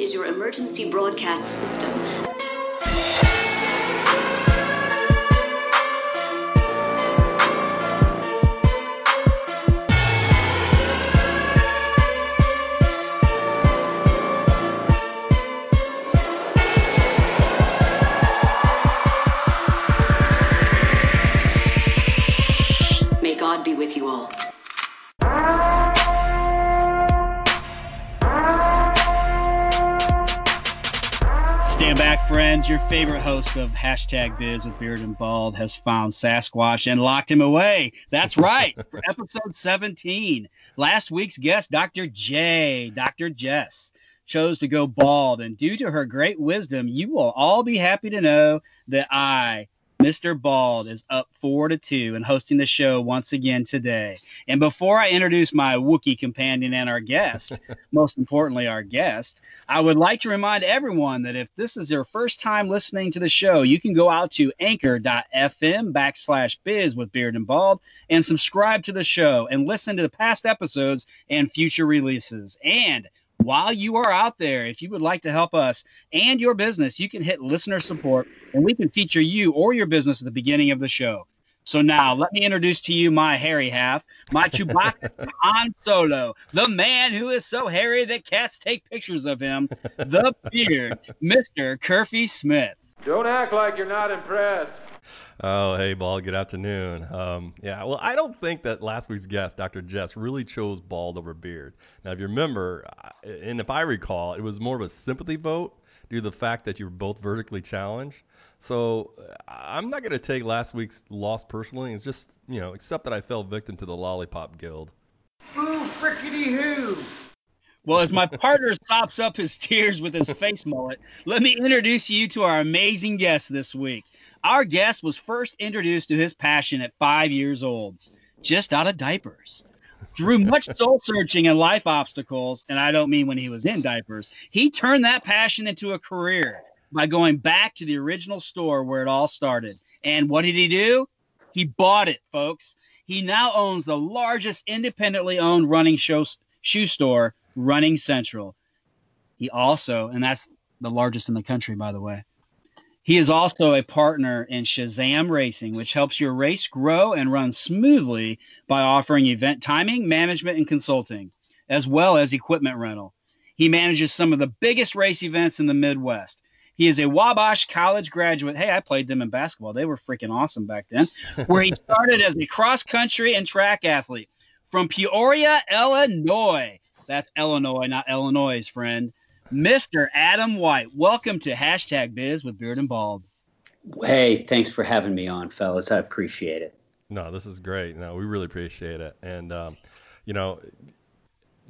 is your emergency broadcast system. Favorite host of hashtag Biz with Beard and Bald has found Sasquatch and locked him away. That's right, for episode 17. Last week's guest, Dr. J, Dr. Jess, chose to go bald, and due to her great wisdom, you will all be happy to know that I, Mr. Bald, is up four to two and hosting the show once again today. And before I introduce my Wookiee companion and our guest, most importantly, our guest, I would like to remind everyone that if this is your first time listening to the show, you can go out to anchor.fm backslash biz with beard and bald and subscribe to the show and listen to the past episodes and future releases. And while you are out there, if you would like to help us and your business, you can hit listener support and we can feature you or your business at the beginning of the show. So now let me introduce to you my hairy half, my Chewbacca Han Solo, the man who is so hairy that cats take pictures of him, the beard, Mr. Curfy Smith. Don't act like you're not impressed. Oh, hey, Bald. Good afternoon. Um, yeah, well, I don't think that last week's guest, Dr. Jess, really chose bald over beard. Now, if you remember, and if I recall, it was more of a sympathy vote due to the fact that you were both vertically challenged. So uh, I'm not going to take last week's loss personally. It's just, you know, except that I fell victim to the Lollipop Guild. Boo frickety who. Well, as my partner sops up his tears with his face mullet, let me introduce you to our amazing guest this week. Our guest was first introduced to his passion at five years old, just out of diapers. Through much soul searching and life obstacles, and I don't mean when he was in diapers, he turned that passion into a career by going back to the original store where it all started. And what did he do? He bought it, folks. He now owns the largest independently owned running show, shoe store, Running Central. He also, and that's the largest in the country, by the way. He is also a partner in Shazam Racing, which helps your race grow and run smoothly by offering event timing, management, and consulting, as well as equipment rental. He manages some of the biggest race events in the Midwest. He is a Wabash College graduate. Hey, I played them in basketball. They were freaking awesome back then. Where he started as a cross country and track athlete from Peoria, Illinois. That's Illinois, not Illinois, friend. Mr. Adam White, welcome to hashtag Biz with Beard and Bald. Hey, thanks for having me on, fellas. I appreciate it. No, this is great. No, we really appreciate it. And, um, you know,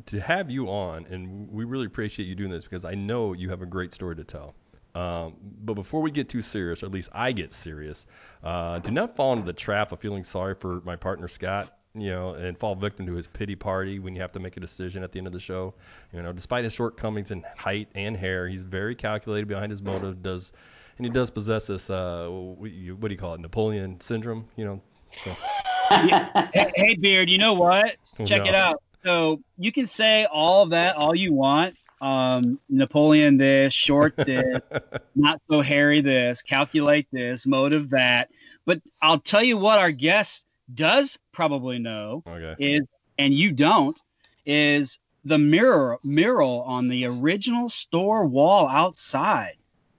to have you on, and we really appreciate you doing this because I know you have a great story to tell. Um, but before we get too serious, or at least I get serious, uh, do not fall into the trap of feeling sorry for my partner Scott. You know, and fall victim to his pity party when you have to make a decision at the end of the show. You know, despite his shortcomings in height and hair, he's very calculated behind his motive. Does and he does possess this uh, what do you what do you call it, Napoleon syndrome? You know, so, Hey, hey, Beard, you know what? Check No. it out. So you can say all of that all you want. Um, Napoleon this, short this, not so hairy this, calculate this, motive that. But I'll tell you what our guest does probably know okay. is, and you don't, is the mirror mural on the original store wall outside.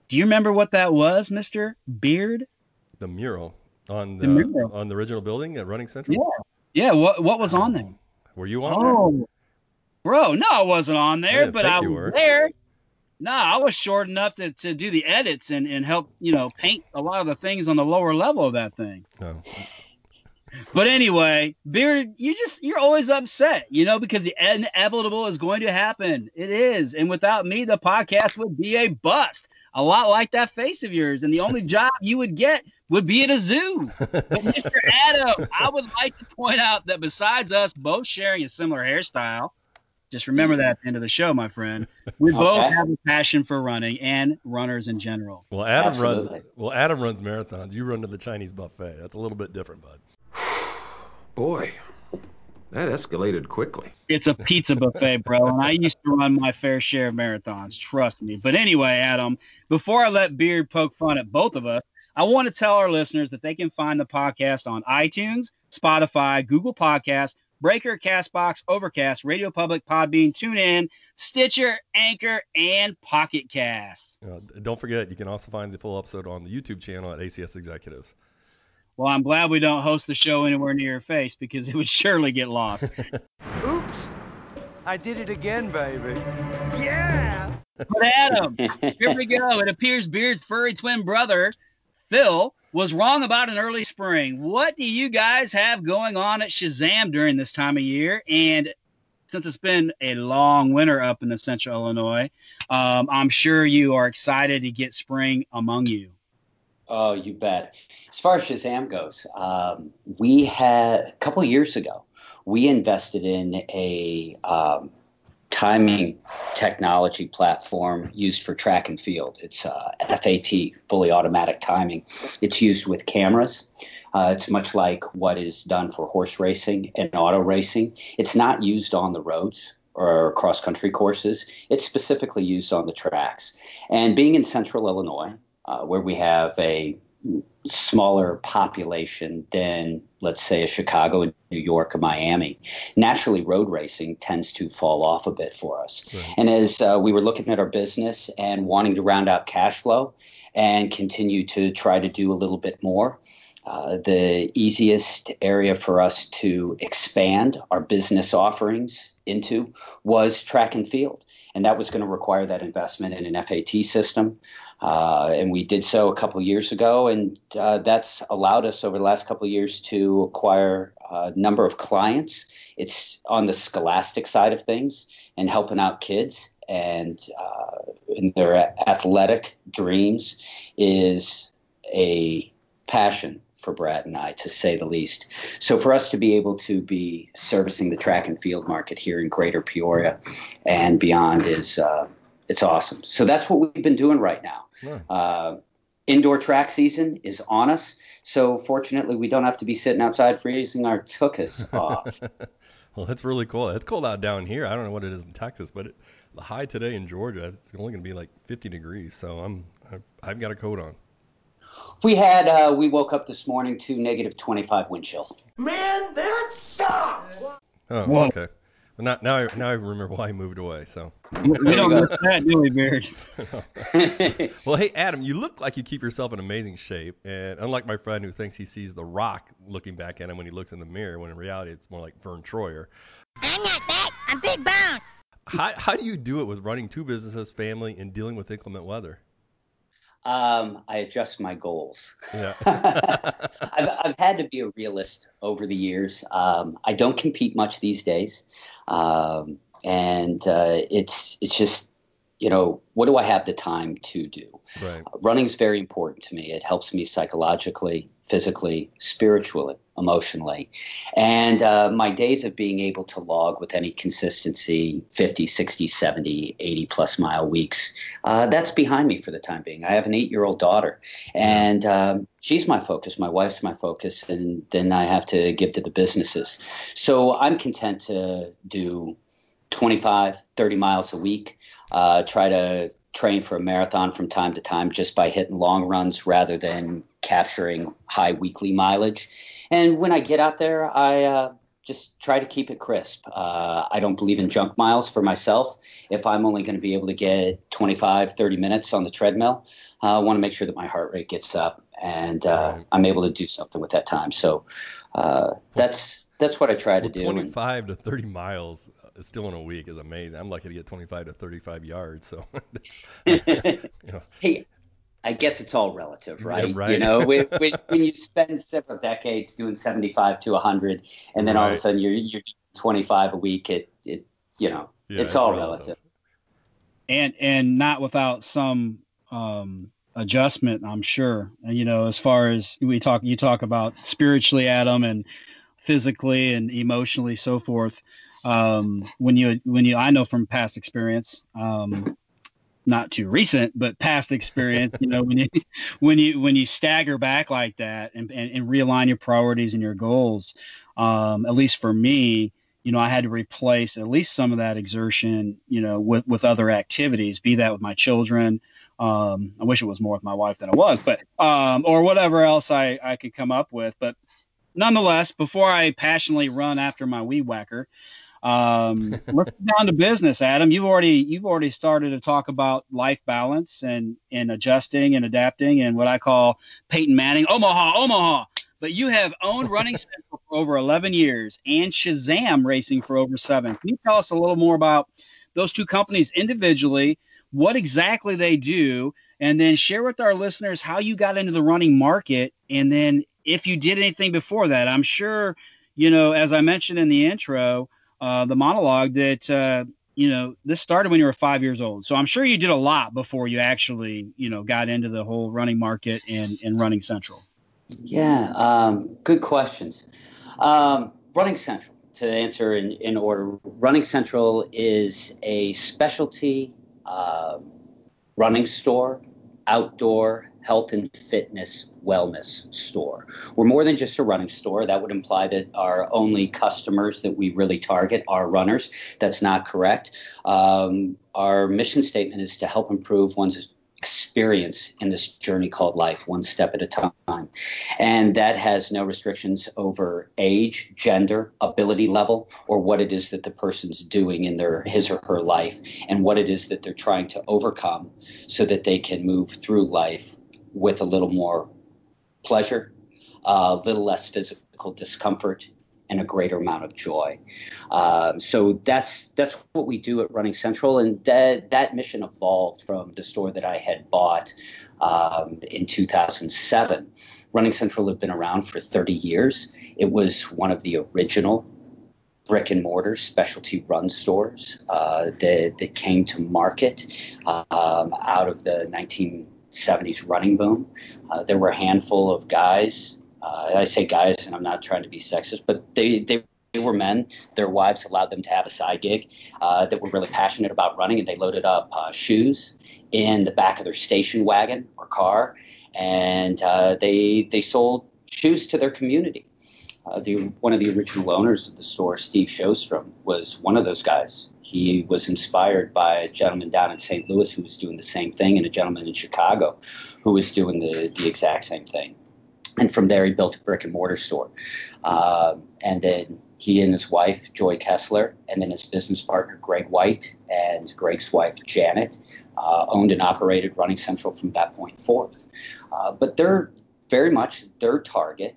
Do you remember what that was, Mister Beard? The mural on the, The mural. on the original building at Running Central. Yeah. Yeah. What What was on there? Oh, were you on oh. there? Oh, bro, no, I wasn't on there, didn't but I was were. there. No, I was short enough to, to do the edits and, and help, you know, paint a lot of the things on the lower level of that thing. No. But anyway, Beard, you just you're always upset, you know, because the inevitable is going to happen. It is, and without me, the podcast would be a bust. A lot like that face of yours, and the only job you would get would be at a zoo. But Mr. Adam, I would like to point out that besides us both sharing a similar hairstyle, just remember that at the end of the show, my friend, we both Okay. have a passion for running and runners in general. Well, Adam Absolutely. runs. Well, Adam runs marathons. You run to the Chinese buffet. That's a little bit different, bud. Boy, That escalated quickly. It's a pizza buffet, bro, and I used to run my fair share of marathons. Trust me. But anyway, Adam, before I let Beard poke fun at both of us, I want to tell our listeners that they can find the podcast on iTunes, Spotify, Google Podcasts, Breaker, Castbox, Overcast, Radio Public, Podbean, TuneIn, Stitcher, Anchor, and Pocket Cast. Uh, don't forget, you can also find the full episode on the YouTube channel at ACS Executives. Well, I'm glad we don't host the show anywhere near your face because it would surely get lost. Oops. I did it again, baby. Yeah. But Adam, here we go. It appears Beard's furry twin brother, Phil, was wrong about an early spring. What do you guys have going on at Shazam during this time of year? And since it's been a long winter up in the central Illinois, um, I'm sure you are excited to get spring among you. Oh, you bet. As far as Shazam goes, um, we had a couple years ago, we invested in a um, timing technology platform used for track and field. It's uh, FAT, fully automatic timing. It's used with cameras. Uh, it's much like what is done for horse racing and auto racing. It's not used on the roads or cross country courses. It's specifically used on the tracks. And being in central Illinois, uh, where we have a smaller population than, let's say, a Chicago, and New York, or Miami, naturally road racing tends to fall off a bit for us. Right. And as uh, we were looking at our business and wanting to round out cash flow and continue to try to do a little bit more, uh, the easiest area for us to expand our business offerings into was track and field. And that was going to require that investment in an FAT system. Uh, and we did so a couple years ago. And uh, that's allowed us over the last couple years to acquire a number of clients. It's on the scholastic side of things and helping out kids and uh, in their athletic dreams is a passion for Brad and I, to say the least. So for us to be able to be servicing the track and field market here in Greater Peoria and beyond is uh, it's awesome. So that's what we've been doing right now. Yeah. Uh, indoor track season is on us. So fortunately, we don't have to be sitting outside freezing our tuchus off. well, that's really cool. It's cold out down here. I don't know what it is in Texas, but it, the high today in Georgia, it's only going to be like 50 degrees. So I'm I've, I've got a coat on. We had uh, we woke up this morning to negative 25 wind chill. Man, that sucks. Oh, Whoa. okay. Well, now, now, I, now I remember why I moved away. So we don't miss that, do we, Beard? well, hey, Adam, you look like you keep yourself in amazing shape, and unlike my friend who thinks he sees The Rock looking back at him when he looks in the mirror, when in reality it's more like Verne Troyer. I'm not that. I'm Big Bone. How, how do you do it with running two businesses, family, and dealing with inclement weather? Um, I adjust my goals. Yeah. I've, I've had to be a realist over the years. Um, I don't compete much these days, um, and uh, it's it's just you know, what do I have the time to do? Right. Uh, running is very important to me. It helps me psychologically, physically, spiritually, emotionally. And uh, my days of being able to log with any consistency 50, 60, 70, 80 plus mile weeks, uh, that's behind me for the time being. I have an eight year old daughter, and um, she's my focus. My wife's my focus. And then I have to give to the businesses. So I'm content to do 25, 30 miles a week. Uh, try to train for a marathon from time to time just by hitting long runs rather than capturing high weekly mileage. And when I get out there, I uh, just try to keep it crisp. Uh, I don't believe in junk miles for myself. If I'm only going to be able to get 25, 30 minutes on the treadmill, uh, I want to make sure that my heart rate gets up and uh, right. I'm able to do something with that time. So uh, that's that's what I try well, to do. 25 to 30 miles still in a week is amazing. I'm lucky to get 25 to 35 yards. So, you know. hey, I guess it's all relative, right? Yeah, right. You know, when, when, when, you spend several decades doing 75 to 100, and then right. all of a sudden you're you're 25 a week, it it you know, yeah, it's, it's, all relative. relative. And and not without some um, adjustment, I'm sure. And, you know, as far as we talk, you talk about spiritually, Adam, and physically and emotionally, so forth um, when you when you I know from past experience, um, not too recent, but past experience, you know, when you when you when you stagger back like that and, and, and realign your priorities and your goals, um, at least for me, you know, I had to replace at least some of that exertion, you know, with, with other activities, be that with my children. Um, I wish it was more with my wife than it was, but, um, or whatever else I, I could come up with. But nonetheless, before I passionately run after my weed whacker, um, let's get down to business, Adam. You've already you've already started to talk about life balance and and adjusting and adapting and what I call Peyton Manning, Omaha, Omaha. But you have owned Running Central for over 11 years and Shazam Racing for over seven. Can you tell us a little more about those two companies individually, what exactly they do, and then share with our listeners how you got into the running market, and then if you did anything before that. I'm sure, you know, as I mentioned in the intro uh, the monologue that uh, you know this started when you were five years old. So I'm sure you did a lot before you actually you know got into the whole running market and, and running central. Yeah, um, good questions. Um, running central to answer in, in order. Running Central is a specialty uh, running store, outdoor health and fitness wellness store. We're more than just a running store. That would imply that our only customers that we really target are runners. That's not correct. Um, our mission statement is to help improve one's experience in this journey called life, one step at a time. And that has no restrictions over age, gender, ability level, or what it is that the person's doing in their his or her life and what it is that they're trying to overcome so that they can move through life with a little more pleasure, a little less physical discomfort, and a greater amount of joy. Um, so that's that's what we do at Running Central, and that that mission evolved from the store that I had bought um, in 2007. Running Central had been around for 30 years. It was one of the original brick and mortar specialty run stores uh, that, that came to market um, out of the 19 70s running boom. Uh, there were a handful of guys. Uh, I say guys, and I'm not trying to be sexist, but they, they they were men. Their wives allowed them to have a side gig uh, that were really passionate about running, and they loaded up uh, shoes in the back of their station wagon or car, and uh, they they sold shoes to their community. Uh, the one of the original owners of the store, Steve Showstrom, was one of those guys. He was inspired by a gentleman down in St. Louis who was doing the same thing, and a gentleman in Chicago who was doing the the exact same thing. And from there, he built a brick and mortar store. Uh, and then he and his wife, Joy Kessler, and then his business partner, Greg White, and Greg's wife, Janet, uh, owned and operated Running Central from that point forth. Uh, but they're very much their target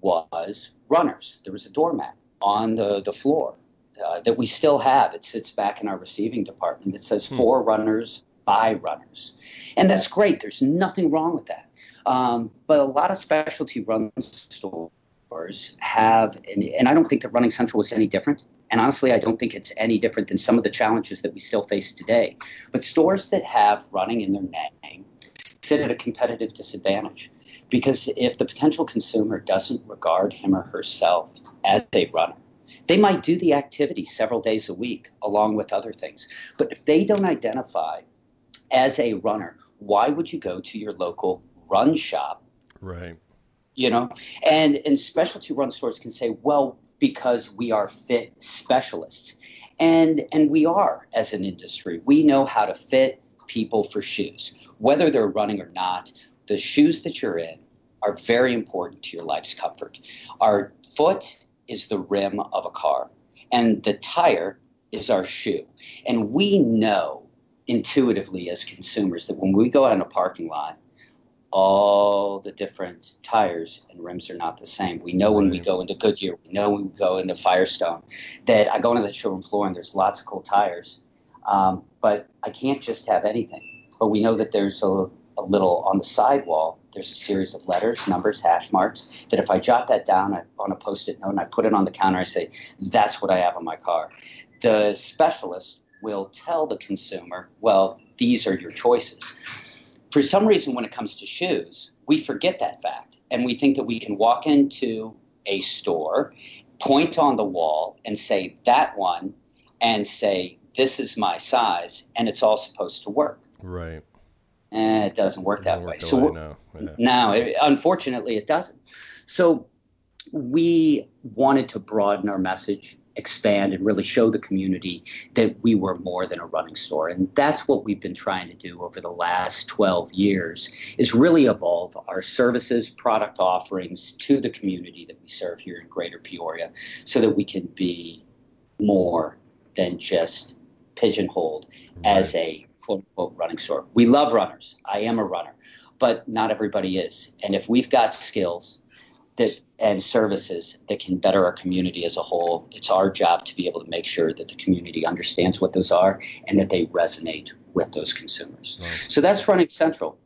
was runners. There was a doormat on the, the floor uh, that we still have. It sits back in our receiving department. It says hmm. for runners by runners. And that's great. There's nothing wrong with that. Um, but a lot of specialty run stores have, and, and I don't think that Running Central was any different. And honestly, I don't think it's any different than some of the challenges that we still face today. But stores that have running in their name sit at a competitive disadvantage because if the potential consumer doesn't regard him or herself as a runner, they might do the activity several days a week along with other things. But if they don't identify as a runner, why would you go to your local run shop? Right. You know, and and specialty run stores can say, well, because we are fit specialists. And and we are as an industry. We know how to fit people for shoes. Whether they're running or not, the shoes that you're in are very important to your life's comfort. Our foot is the rim of a car, and the tire is our shoe. And we know intuitively as consumers that when we go out in a parking lot, all the different tires and rims are not the same. We know when we go into Goodyear, we know when we go into Firestone, that I go into the showroom floor and there's lots of cool tires, um, but I can't just have anything. But we know that there's a, a little on the sidewall there's a series of letters, numbers, hash marks that if I jot that down on a post it note and I put it on the counter, I say, that's what I have on my car. The specialist will tell the consumer, well, these are your choices. For some reason, when it comes to shoes, we forget that fact and we think that we can walk into a store, point on the wall, and say, that one, and say, this is my size, and it's all supposed to work. Right eh, it doesn't work that way. So no, yeah. no it, unfortunately, it doesn't. So we wanted to broaden our message expand and really show the community that we were more than a running store. And that's what we've been trying to do over the last 12 years is really evolve our services, product offerings to the community that we serve here in Greater Peoria so that we can be more than just pigeonholed right. as a quote unquote running store. We love runners. I am a runner, but not everybody is. And if we've got skills that and services that can better our community as a whole, it's our job to be able to make sure that the community understands what those are and that they resonate with those consumers. Right. So that's Running Central.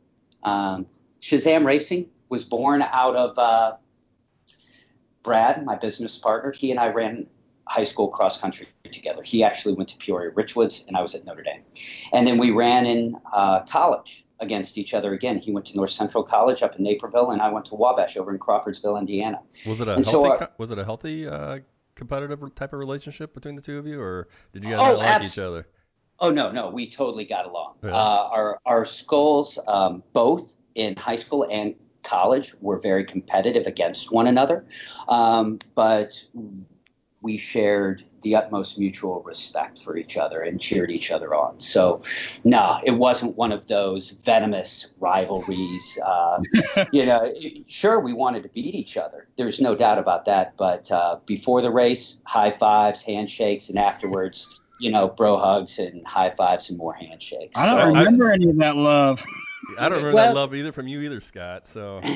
Um, Shazam Racing was born out of uh, Brad, my business partner. He and I ran high school cross country together. He actually went to Peoria Richwoods, and I was at Notre Dame. And then we ran in uh, college against each other again. He went to North Central College up in Naperville, and I went to Wabash over in Crawfordsville, Indiana. Was it a and healthy? So our, was it a healthy uh, competitive type of relationship between the two of you, or did you guys oh, like each other? Oh no, no, we totally got along. Yeah. Uh, our our schools, um, both in high school and college, were very competitive against one another, um, but we shared the utmost mutual respect for each other and cheered each other on. So, no, it wasn't one of those venomous rivalries. Uh, you know, sure, we wanted to beat each other. There's no doubt about that. But uh, before the race, high fives, handshakes, and afterwards, you know, bro hugs and high fives and more handshakes. I don't so, remember I, any of that love. I don't remember well, that love either from you either, Scott. So.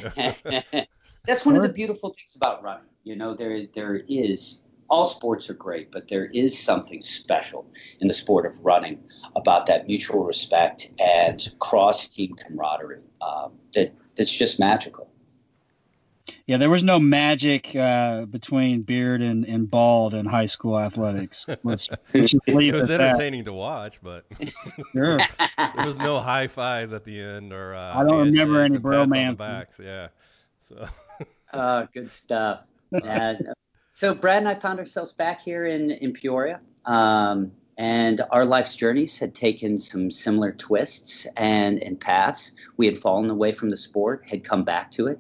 That's one of the beautiful things about running. You know, there there is all sports are great, but there is something special in the sport of running about that mutual respect and cross team camaraderie um, that that's just magical. Yeah, there was no magic uh, between beard and, and bald in high school athletics. Let's, let's it was entertaining that. to watch, but sure. there was no high fives at the end or uh, I don't remember any bromance. Backs. Yeah, so. uh, good stuff. And so Brad and I found ourselves back here in in Peoria, um, and our life's journeys had taken some similar twists and and paths. We had fallen away from the sport, had come back to it,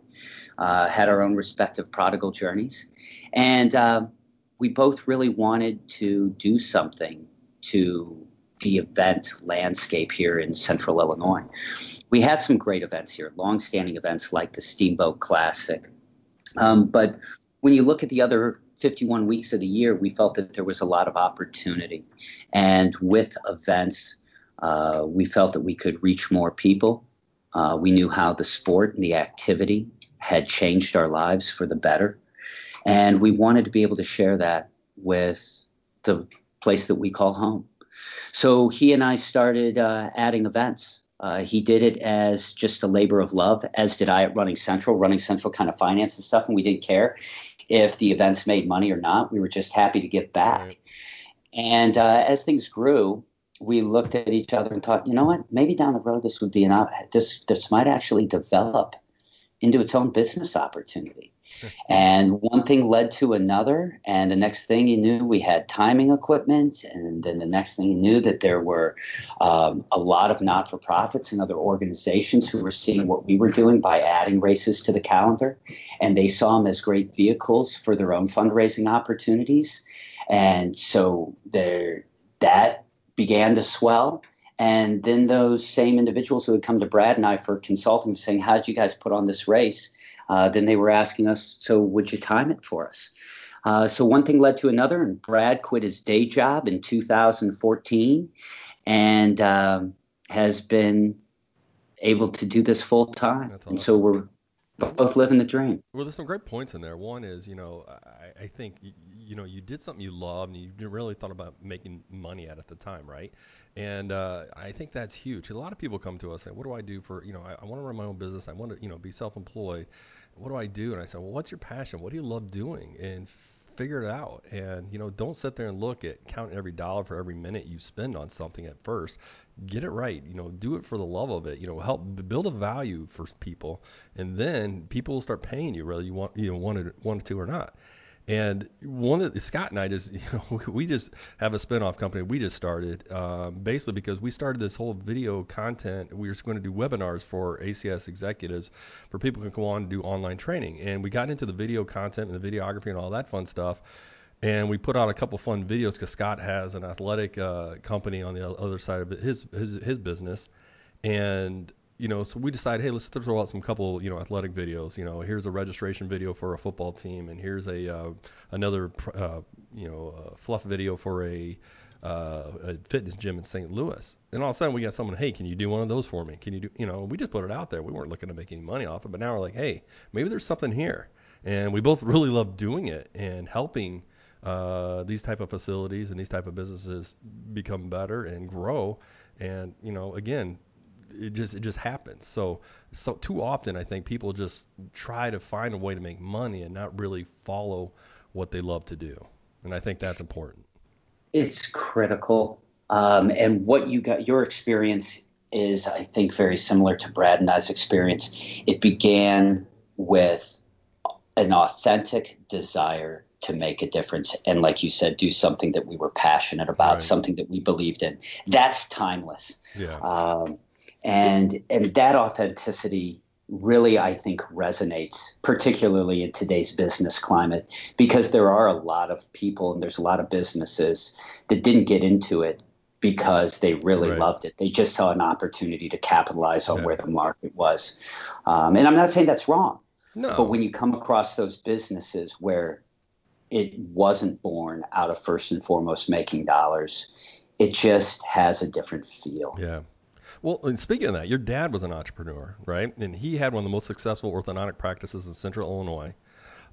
uh, had our own respective prodigal journeys, and uh, we both really wanted to do something to the event landscape here in Central Illinois. We had some great events here, long-standing events like the Steamboat Classic, um, but when you look at the other 51 weeks of the year, we felt that there was a lot of opportunity. And with events, uh, we felt that we could reach more people. Uh, we knew how the sport and the activity had changed our lives for the better. And we wanted to be able to share that with the place that we call home. So he and I started uh, adding events. Uh, he did it as just a labor of love, as did I at Running Central. Running Central kind of financed the stuff, and we didn't care if the events made money or not. We were just happy to give back. Right. And uh, as things grew, we looked at each other and thought, you know what? Maybe down the road this would be an this this might actually develop into its own business opportunity. and one thing led to another, and the next thing you knew, we had timing equipment, and then the next thing you knew, that there were um, a lot of not for profits and other organizations who were seeing what we were doing by adding races to the calendar, and they saw them as great vehicles for their own fundraising opportunities. And so there, that began to swell. And then those same individuals who had come to Brad and I for consulting, saying, "How did you guys put on this race?" Uh, then they were asking us, "So would you time it for us?" Uh, so one thing led to another, and Brad quit his day job in 2014, and um, has been able to do this full time. Awesome. And so we're both living the dream. Well, there's some great points in there. One is, you know, I, I think, you, you know, you did something you loved and you really thought about making money at at the time, right? And uh, I think that's huge. A lot of people come to us and, what do I do for, you know, I, I want to run my own business. I want to, you know, be self-employed. What do I do? And I said, well, what's your passion? What do you love doing? And figure it out. And, you know, don't sit there and look at counting every dollar for every minute you spend on something at first. Get it right. You know, do it for the love of it. You know, help build a value for people. And then people will start paying you whether you want, you know, wanted, wanted to or not. And one of the, Scott and I just, you know, we just have a spinoff company we just started, um, basically because we started this whole video content. We were going to do webinars for ACS executives, for people who can go on and do online training. And we got into the video content and the videography and all that fun stuff. and we put out a couple fun videos because Scott has an athletic uh, company on the other side of his his his business, and you know, so we decided, hey, let's throw out some couple, you know, athletic videos. You know, here's a registration video for a football team, and here's a uh, another, uh, you know, uh, fluff video for a, uh, a fitness gym in St. Louis. And all of a sudden, we got someone, hey, can you do one of those for me? Can you do, you know, we just put it out there. We weren't looking to make any money off it, but now we're like, hey, maybe there's something here, and we both really love doing it and helping. Uh, these type of facilities and these type of businesses become better and grow and you know again it just it just happens. So so too often I think people just try to find a way to make money and not really follow what they love to do. And I think that's important. It's critical. Um, and what you got, your experience is, I think, very similar to Brad and I's experience. It began with an authentic desire to make a difference and like you said do something that we were passionate about right. something that we believed in that's timeless yeah. Um, and and that authenticity really I think resonates particularly in today's business climate because there are a lot of people and there's a lot of businesses that didn't get into it because they really right. loved it. They just saw an opportunity to capitalize on yeah. where the market was. Um, and I'm not saying that's wrong. No. But when you come across those businesses where it wasn't born out of first and foremost making dollars, it just has a different feel. Yeah. Well, and speaking of that, your dad was an entrepreneur, right? And he had one of the most successful orthodontic practices in Central Illinois.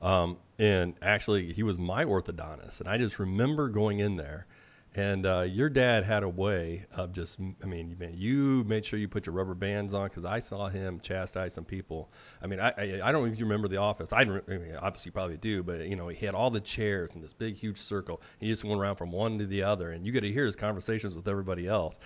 Um, and actually, he was my orthodontist, and I just remember going in there. And uh, your dad had a way of just, I mean, man, you made sure you put your rubber bands on because I saw him chastise some people. I mean, I, I, I don't you remember the office. I, I mean, obviously probably do, but you know, he had all the chairs in this big, huge circle. He just went around from one to the other, and you get to hear his conversations with everybody else.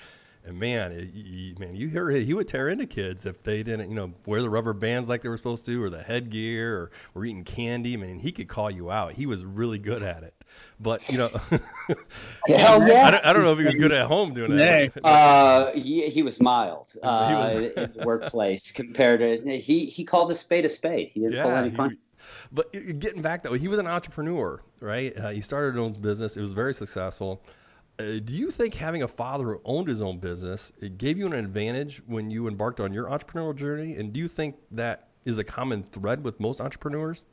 And man, it, you, man, you hear he would tear into kids if they didn't, you know, wear the rubber bands like they were supposed to, or the headgear, or, were eating candy. I mean, he could call you out. He was really good at it. But you know, hell yeah. I don't, I don't, know if he was good at home doing that. Uh, he, he was mild uh, he was... in the workplace compared to he he called a spade a spade. He didn't yeah, pull any punches. But getting back though, he was an entrepreneur, right? Uh, he started his own business. It was very successful. Uh, do you think having a father who owned his own business it gave you an advantage when you embarked on your entrepreneurial journey? And do you think that is a common thread with most entrepreneurs?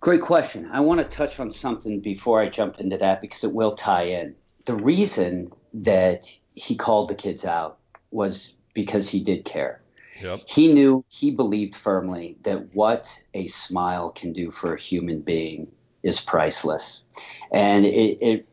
Great question. I want to touch on something before I jump into that because it will tie in. The reason that he called the kids out was because he did care. Yep. He knew, he believed firmly that what a smile can do for a human being is priceless. And it, it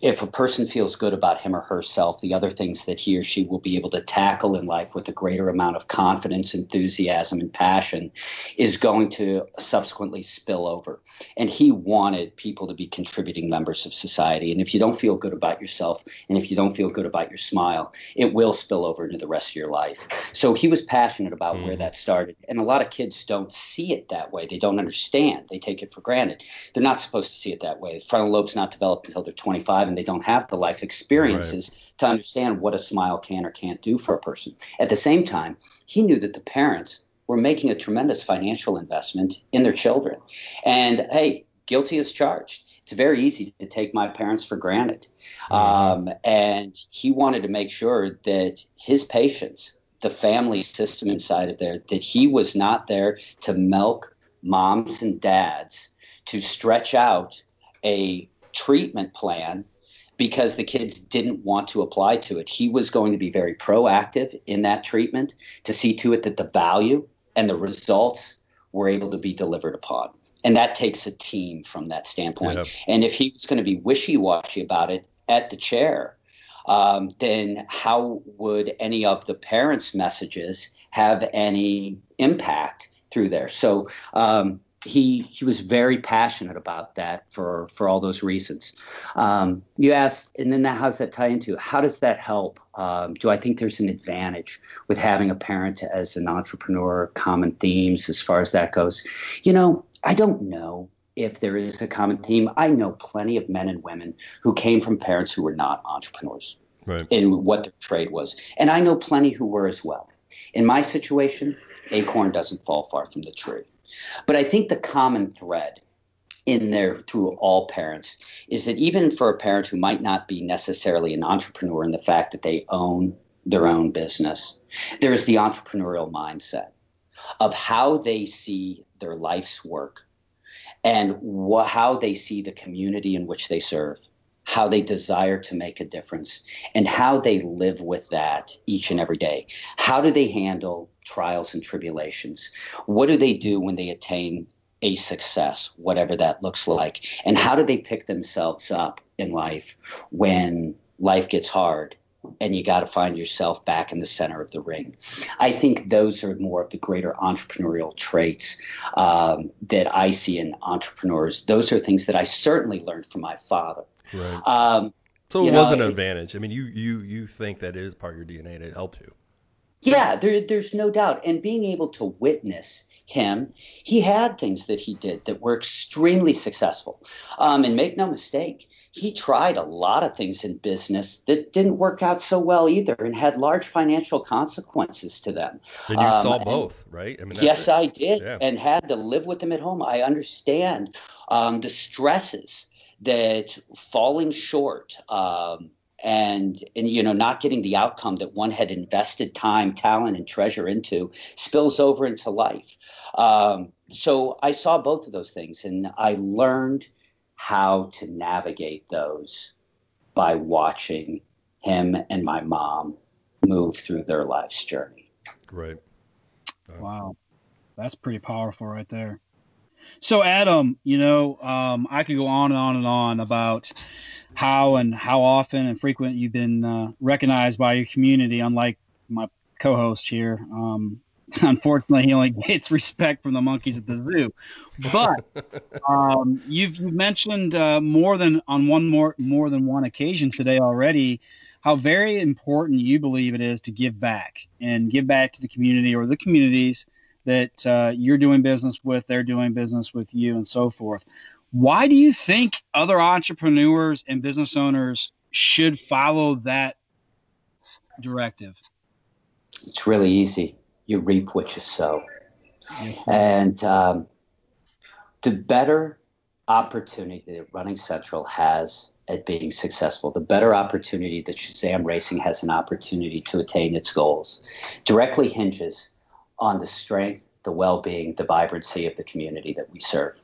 if a person feels good about him or herself, the other things that he or she will be able to tackle in life with a greater amount of confidence, enthusiasm, and passion is going to subsequently spill over. And he wanted people to be contributing members of society. And if you don't feel good about yourself and if you don't feel good about your smile, it will spill over into the rest of your life. So he was passionate about mm. where that started. And a lot of kids don't see it that way. They don't understand. They take it for granted. They're not supposed to see it that way. The frontal lobe's not developed until they're 20 25 and they don't have the life experiences right. to understand what a smile can or can't do for a person. At the same time, he knew that the parents were making a tremendous financial investment in their children. And hey, guilty as charged. It's very easy to take my parents for granted. Um, and he wanted to make sure that his patients, the family system inside of there, that he was not there to milk moms and dads to stretch out a treatment plan because the kids didn't want to apply to it. He was going to be very proactive in that treatment to see to it that the value and the results were able to be delivered upon. And that takes a team from that standpoint. Yep. And if he was going to be wishy washy about it at the chair, um, then how would any of the parents' messages have any impact through there? So, um, he he was very passionate about that for for all those reasons. Um, you asked, and then that, how does that tie into? How does that help? Um, do I think there's an advantage with having a parent as an entrepreneur? Common themes as far as that goes. You know, I don't know if there is a common theme. I know plenty of men and women who came from parents who were not entrepreneurs right. in what their trade was, and I know plenty who were as well. In my situation, acorn doesn't fall far from the tree. But I think the common thread in there through all parents is that even for a parent who might not be necessarily an entrepreneur in the fact that they own their own business, there is the entrepreneurial mindset of how they see their life's work and wh- how they see the community in which they serve, how they desire to make a difference, and how they live with that each and every day. How do they handle trials and tribulations? What do they do when they attain a success, whatever that looks like? And how do they pick themselves up in life when life gets hard and you got to find yourself back in the center of the ring. I think those are more of the greater entrepreneurial traits um, that I see in entrepreneurs. Those are things that I certainly learned from my father. Right. Um, So it was know, an advantage. I mean, you you you think that is part of your DNA to help you. Yeah, there, there's no doubt. And being able to witness him, he had things that he did that were extremely successful. Um, and make no mistake, he tried a lot of things in business that didn't work out so well either and had large financial consequences to them. And you Um, saw both, right? I mean, yes, it. I did, Yeah. and had to live with them at home. I understand um, the stresses that falling short um, and and you know not getting the outcome that one had invested time, talent, and treasure into spills over into life. Um, so I saw both of those things, and I learned how to navigate those by watching him and my mom move through their life's journey. Right. Wow, that's pretty powerful right there. So Adam, you know, um, I could go on and on and on about how and how often and frequent you've been uh, recognized by your community, unlike my co-host here. Um, unfortunately, he only gets respect from the monkeys at the zoo. But um, you've, you've mentioned uh, more than on one more more than one occasion today already how very important you believe it is to give back and give back to the community or the communities that uh, you're doing business with, they're doing business with you, and so forth. Why do you think other entrepreneurs and business owners should follow that directive? It's really easy. You reap what you sow. And um, the better opportunity that Running Central has at being successful, the better opportunity that Shazam Racing has an opportunity to attain its goals, directly hinges on the strength, the well being, the vibrancy of the community that we serve.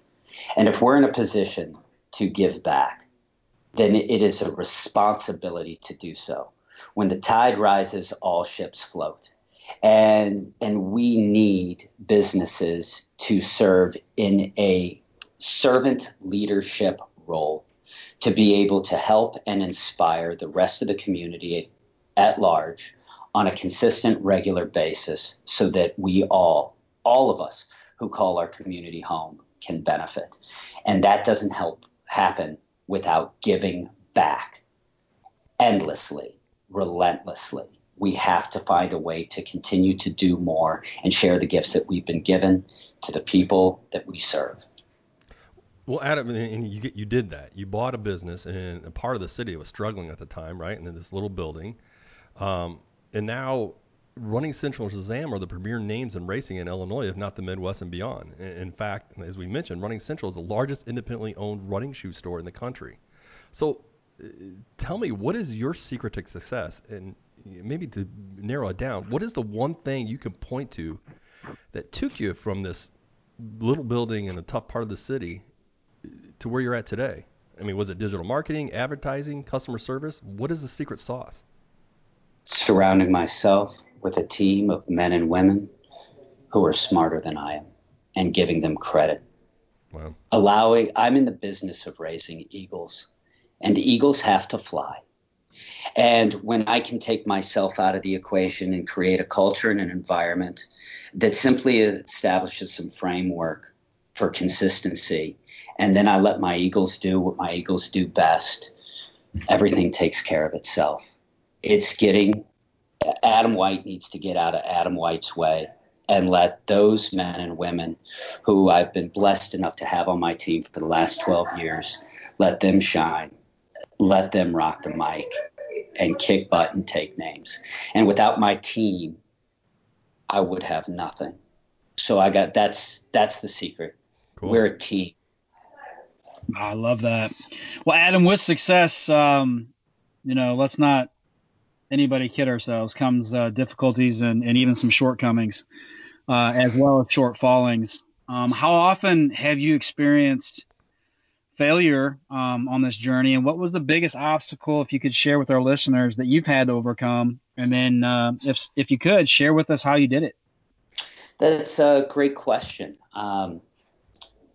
And if we're in a position to give back, then it is a responsibility to do so. When the tide rises, all ships float and and we need businesses to serve in a servant leadership role to be able to help and inspire the rest of the community at large on a consistent regular basis so that we all all of us who call our community home can benefit and that doesn't help happen without giving back endlessly relentlessly we have to find a way to continue to do more and share the gifts that we've been given to the people that we serve. Well, Adam, and- you you did that. You bought a business in a part of the city that was struggling at the time, right? And in this little building, um, and now Running Central and Shazam are the premier names in racing in Illinois, if not the Midwest and beyond. In fact, as we mentioned, Running Central is the largest independently owned running shoe store in the country. So, uh, tell me, what is your secret to success? And maybe to narrow it down, what is the one thing you can point to that took you from this little building in a tough part of the city to where you're at today? I mean, was it digital marketing, advertising, customer service? What is the secret sauce? Surrounding myself with a team of men and women who are smarter than I am and giving them credit. Wow. Allowing, I'm in the business of raising eagles, and eagles have to fly. And when I can take myself out of the equation and create a culture and an environment that simply establishes some framework for consistency, and then I let my eagles do what my eagles do best, everything takes care of itself. It's getting, Adam White needs to get out of Adam White's way and let those men and women who I've been blessed enough to have on my team for the last 12 years, let them shine. Let them rock the mic and kick butt and take names. And without my team, I would have nothing. So I got that's that's the secret. Cool. We're a team. I love that. Well, Adam, with success, um, you know, let's not anybody kid ourselves. Comes uh, difficulties and, and even some shortcomings, uh, as well as short fallings. Um, how often have you experienced failure um, on this journey, and what was the biggest obstacle, if you could share with our listeners, that you've had to overcome? And then, uh, if if you could share with us how you did it. That's a great question. Um,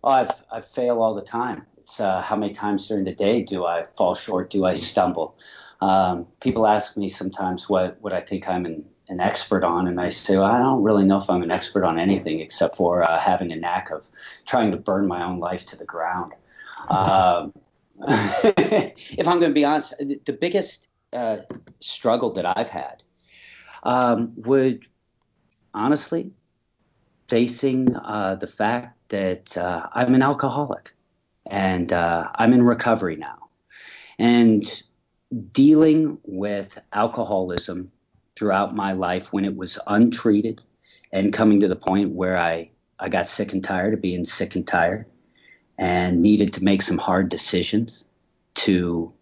oh, I've I fail all the time. It's uh, how many times during the day do I fall short? Do I stumble? Um, people ask me sometimes what what I think I'm an, an expert on, and I say well, I don't really know if I'm an expert on anything except for uh, having a knack of trying to burn my own life to the ground. Um, if I'm going to be honest, the biggest uh, struggle that I've had um, would honestly facing uh, the fact that uh, I'm an alcoholic and uh, I'm in recovery now. And dealing with alcoholism throughout my life when it was untreated and coming to the point where I, I got sick and tired of being sick and tired and needed to make some hard decisions to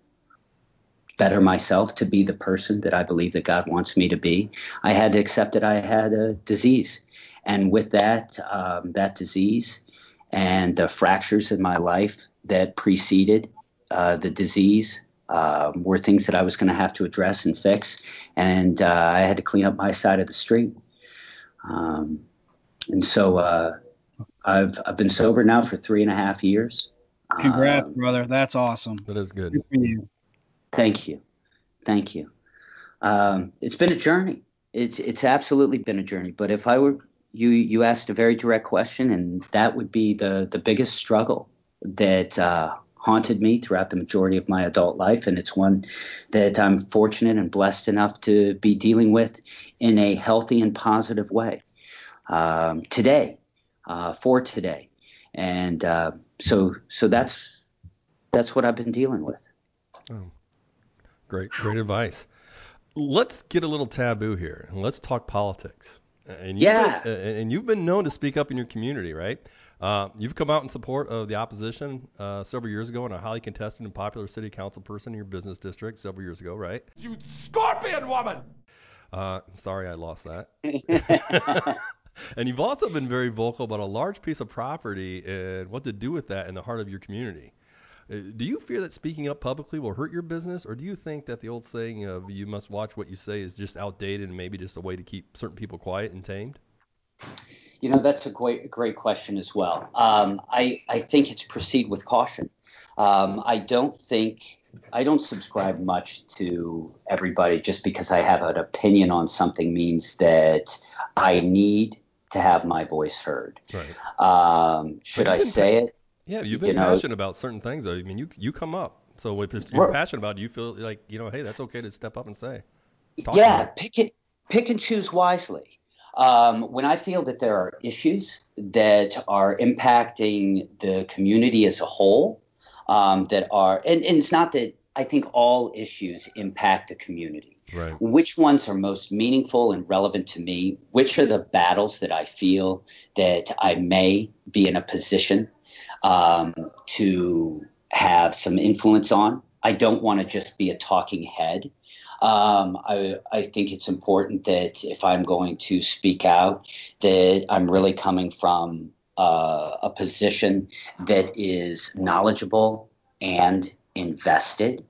better myself to be the person that I believe that God wants me to be. I had to accept that I had a disease, and with that, um, that disease and the fractures in my life that preceded uh, the disease uh, were things that I was going to have to address and fix, and uh, I had to clean up my side of the street. Um, and so uh, I've I've been sober now for three and a half years. Congrats, um, brother. That's awesome. That is good. Good for you. Thank you, thank you. Um, it's been a journey. It's it's absolutely been a journey. But if I were you, you asked a very direct question, and that would be the the biggest struggle that uh, haunted me throughout the majority of my adult life, and it's one that I'm fortunate and blessed enough to be dealing with in a healthy and positive way um, today uh, for today, and uh, so so that's that's what I've been dealing with. Oh, great, great advice. Let's get a little taboo here and let's talk politics. And yeah, been, and you've been known to speak up in your community, right? Uh, you've come out in support of the opposition uh, several years ago and a highly contested and popular city council person in your business district several years ago, right? You scorpion woman! Uh, sorry, I lost that. and you've also been very vocal about a large piece of property and what to do with that in the heart of your community. Uh, do you fear that speaking up publicly will hurt your business, or do you think that the old saying of "you must watch what you say" is just outdated and maybe just a way to keep certain people quiet and tamed? You know, that's a great, great question as well. Um, I, I think it's proceed with caution. Um, I don't think I don't subscribe much to everybody just because I have an opinion on something means that I need to have my voice heard. Right. Um, should I say it? Yeah, you've been You know- passionate about certain things. Though. I mean, you you come up. So if you're passionate about it, you feel like you know, hey, that's okay to step up and say. Yeah, pick it, pick and choose wisely. Um, when I feel that there are issues that are impacting the community as a whole, um, that are, and, and it's not that I think all issues impact the community. Right. Which ones are most meaningful and relevant to me? Which are the battles that I feel that I may be in a position um, to have some influence on? I don't want to just be a talking head. Um, I, I think it's important that if I'm going to speak out, that I'm really coming from uh, a position that is knowledgeable and invested,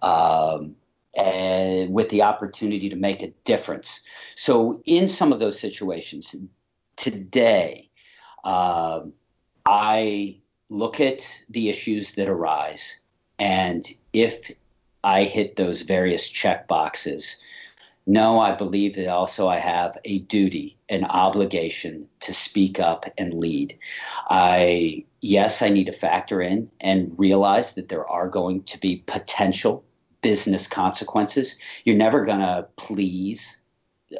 um, and with the opportunity to make a difference. So, in some of those situations today, um I look at the issues that arise, and if I hit those various check boxes. No, I believe that also I have a duty, an obligation to speak up and lead. I, yes, I need to factor in and realize that there are going to be potential business consequences. You're never going to please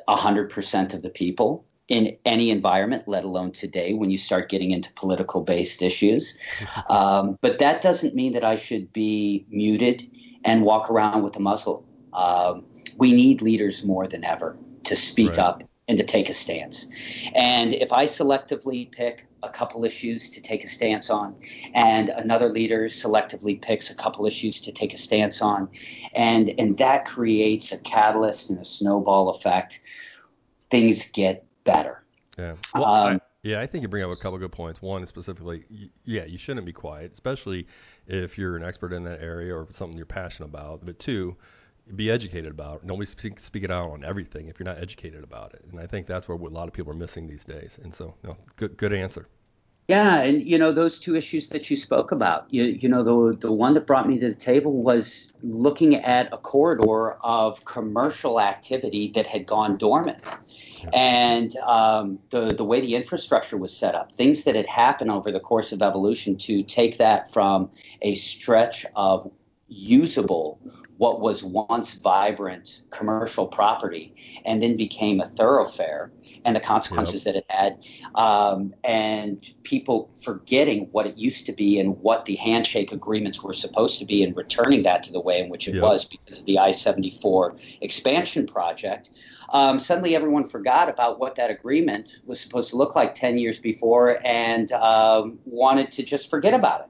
100% of the people in any environment, let alone today when you start getting into political based issues. Um, but that doesn't mean that I should be muted and walk around with a muzzle. Um, we need leaders more than ever to speak Right. up and to take a stance. And if I selectively pick a couple issues to take a stance on, and another leader selectively picks a couple issues to take a stance on, and and that creates a catalyst and a snowball effect, things get better. Yeah. Well, Um, I, yeah, I think you bring up a couple good points. One, specifically, y- yeah, you shouldn't be quiet, especially if you're an expert in that area or something you're passionate about. But two, be educated about it. Don't be speak, speak it out on everything if you're not educated about it. And I think that's where a lot of people are missing these days. And so, no, good, good answer. Yeah, and you know those two issues that you spoke about. You, you know the the one that brought me to the table was looking at a corridor of commercial activity that had gone dormant, and um, the the way the infrastructure was set up, things that had happened over the course of evolution to take that from a stretch of usable what was once vibrant commercial property and then became a thoroughfare and the consequences that it had um, and people forgetting what it used to be and what the handshake agreements were supposed to be and returning that to the way in which it Yep. was because of the I-74 expansion project um, suddenly everyone forgot about what that agreement was supposed to look like 10 years before and um, wanted to just forget about it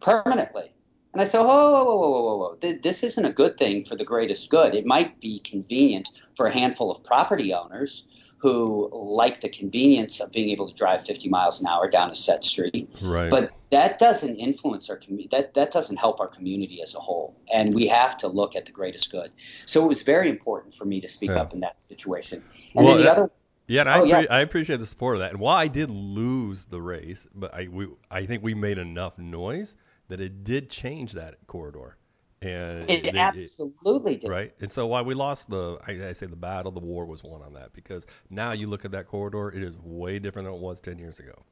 permanently and I said, whoa, whoa, whoa, whoa, whoa, whoa, whoa. Th- This isn't a good thing for the greatest good. It might be convenient for a handful of property owners who like the convenience of being able to drive 50 miles an hour down a set street. Right. But that doesn't influence our community. That, that doesn't help our community as a whole. And we have to look at the greatest good. So it was very important for me to speak Yeah. up in that situation. And Well, then the that- other Yeah, and I, Oh, yeah. appre- I appreciate the support of that. And while I did lose the race, but I we I think we made enough noise that it did change that corridor. And it, it- it- absolutely did. right. And so while we lost the, I, I say the battle, the war was won on that because now you look at that corridor, it is way different than it was ten years ago.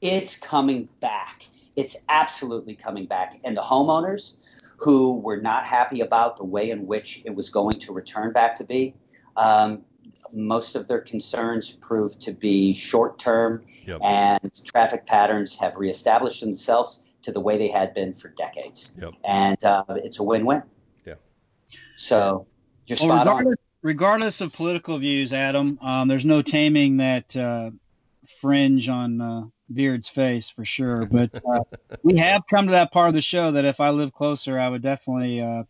it's coming back. It's absolutely coming back. And the homeowners who were not happy about the way in which it was going to return back to be, um, most of their concerns proved to be short term, Yep. and traffic patterns have reestablished themselves to the way they had been for decades. Yep. And uh, it's a win win. Yeah. So you're Well, spot on. regardless, regardless of political views, Adam, um, there's no taming that uh, fringe on uh, Beard's face for sure. But uh, we have come to that part of the show that if I lived closer, I would definitely. Uh,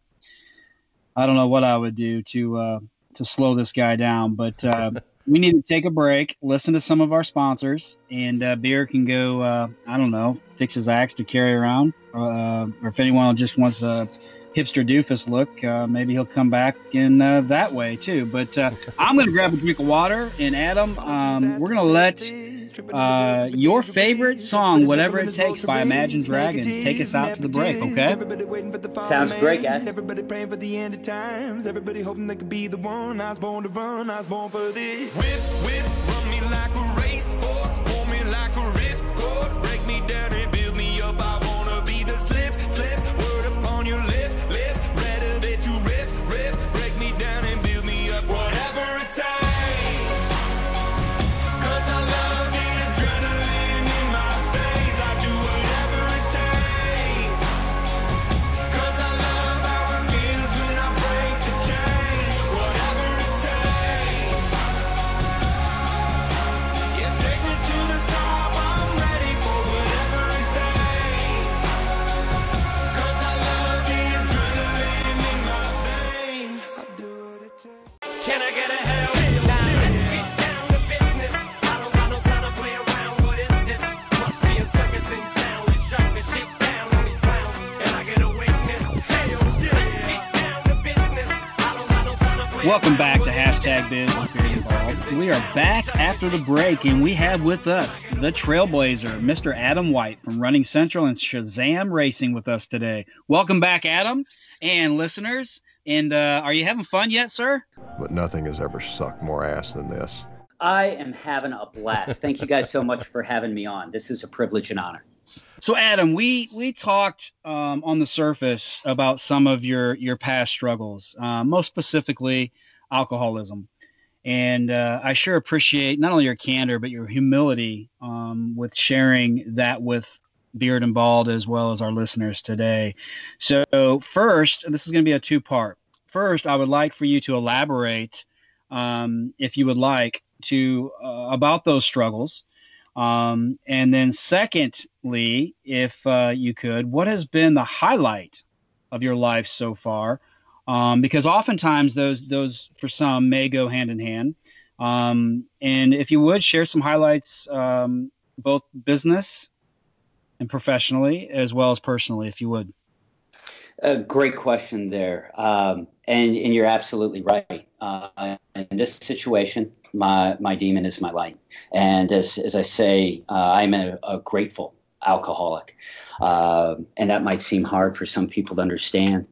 I don't know what I would do to uh, to slow this guy down, but uh, we need to take a break, listen to some of our sponsors, and uh, Beard can go. Uh, I don't know, fix his axe to carry around, uh, or if anyone just wants a hipster doofus look, uh, maybe he'll come back in uh, that way too. But uh, I'm going to grab a drink of water, and Adam, um, we're going to let uh, your favorite song, whatever it takes, by Imagine Dragons, take us out to the break. Okay? Sounds great, guys. Everybody praying for the end of times. Everybody hoping they could be the one. I was born to run. I was born for this. Whip, whip, Welcome back to What is hashtag? Biz with Beard and Bald. We are back after the break, and we have with us the Trailblazer, Mr. Adam White from Running Central and Shazam Racing with us today. Welcome back, Adam, and listeners. And uh, are you having fun yet, sir? But nothing has ever sucked more ass than this. I am having a blast. Thank you guys so much for having me on. This is a privilege and honor. So, Adam, we we talked um, on the surface about some of your your past struggles, uh, most specifically alcoholism, and uh, I sure appreciate not only your candor but your humility um, with sharing that with Beard and Bald as well as our listeners today. So, first, this is going to be a two part. First, I would like for you to elaborate, um, if you would like, to uh, about those struggles. Um, and then, secondly, if uh, you could, what has been the highlight of your life so far? Um, because oftentimes those those for some may go hand in hand. Um, and if you would share some highlights, um, both business and professionally, as well as personally, if you would. A great question there, um, and and you're absolutely right. Uh, in this situation, my my demon is my light, and as as I say, uh, I'm a, a, grateful alcoholic, uh, and that might seem hard for some people to understand.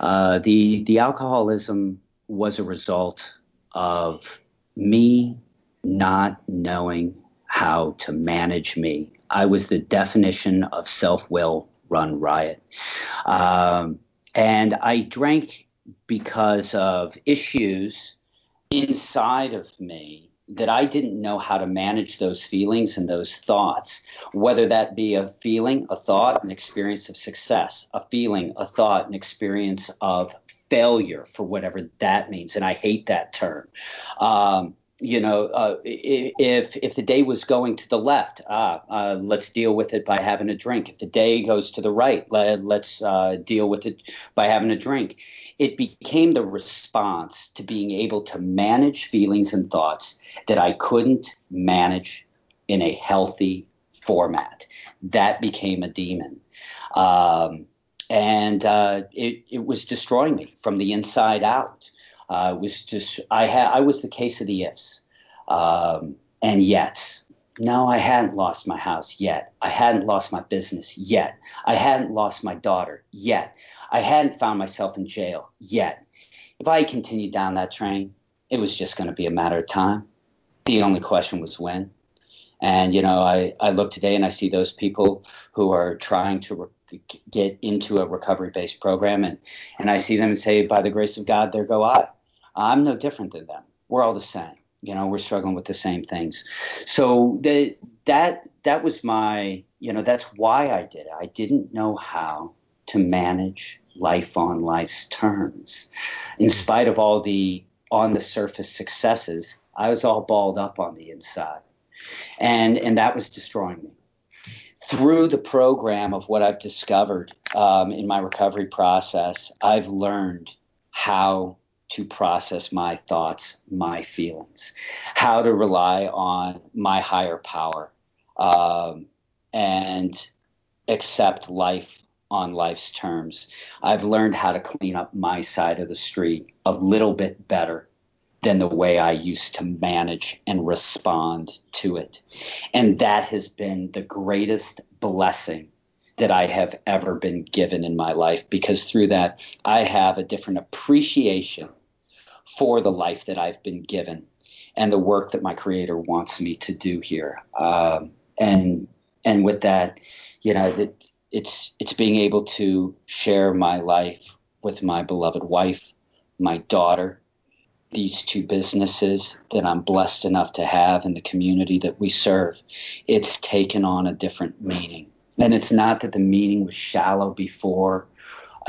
Uh, the the alcoholism was a result of me not knowing how to manage me. I was the definition of self will run riot. Um, and I drank because of issues inside of me that I didn't know how to manage those feelings and those thoughts, whether that be a feeling, a thought, an experience of success, a feeling, a thought, an experience of failure for whatever that means. And I hate that term. Um, you know, uh, if if the day was going to the left, ah, uh, let's deal with it by having a drink. If the day goes to the right, let, us uh, deal with it by having a drink. It became the response to being able to manage feelings and thoughts that I couldn't manage in a healthy format. That became a demon. Um, and uh, it, it was destroying me from the inside out. Uh, was just I had I was the case of the ifs, um, and yet no, I hadn't lost my house yet. I hadn't lost my business yet. I hadn't lost my daughter yet. I hadn't found myself in jail yet. If I continued down that train, it was just going to be a matter of time. The only question was when. And you know, I I look today and I see those people who are trying to re- get into a recovery-based program, and and I see them say, by the grace of God, there go I. I'm no different than them. We're all the same. You know, we're struggling with the same things. So the, that that was my, you know, that's why I did it. I didn't know how to manage life on life's terms. In spite of all the on the surface successes, I was all balled up on the inside. And and that was destroying me. Through the program of what I've discovered um, in my recovery process, I've learned how to process my thoughts, my feelings, how to rely on my higher power, um, and accept life on life's terms. I've learned how to clean up my side of the street a little bit better than the way I used to manage and respond to it. And that has been the greatest blessing that I have ever been given in my life because through that I have a different appreciation for the life that I've been given and the work that my creator wants me to do here. Um, and and with that, you know, that it's it's being able to share my life with my beloved wife, my daughter, these two businesses that I'm blessed enough to have in the community that we serve. It's taken on a different meaning. And it's not that the meaning was shallow before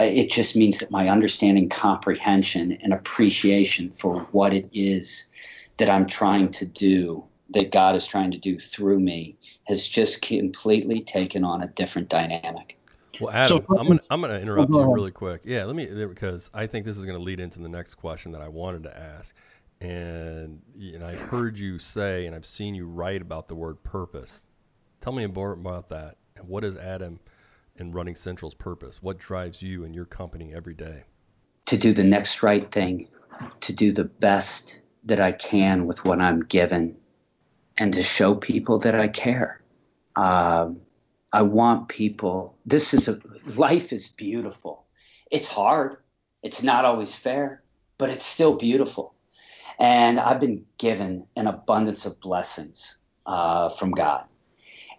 it just means that my understanding, comprehension, and appreciation for what it is that I'm trying to do, that God is trying to do through me, has just completely taken on a different dynamic. Well, Adam, so, I'm gonna I'm gonna interrupt you really quick. Yeah, let me because I think this is gonna lead into the next question that I wanted to ask. And and I've heard you say, and I've seen you write about the word purpose. Tell me more about that. What is Adam? In running Central's purpose? What drives you and your company every day? To do the next right thing, to do the best that I can with what I'm given, and to show people that I care. Um, I want people. This is a life is beautiful. It's hard. It's not always fair, but it's still beautiful. And I've been given an abundance of blessings uh, from God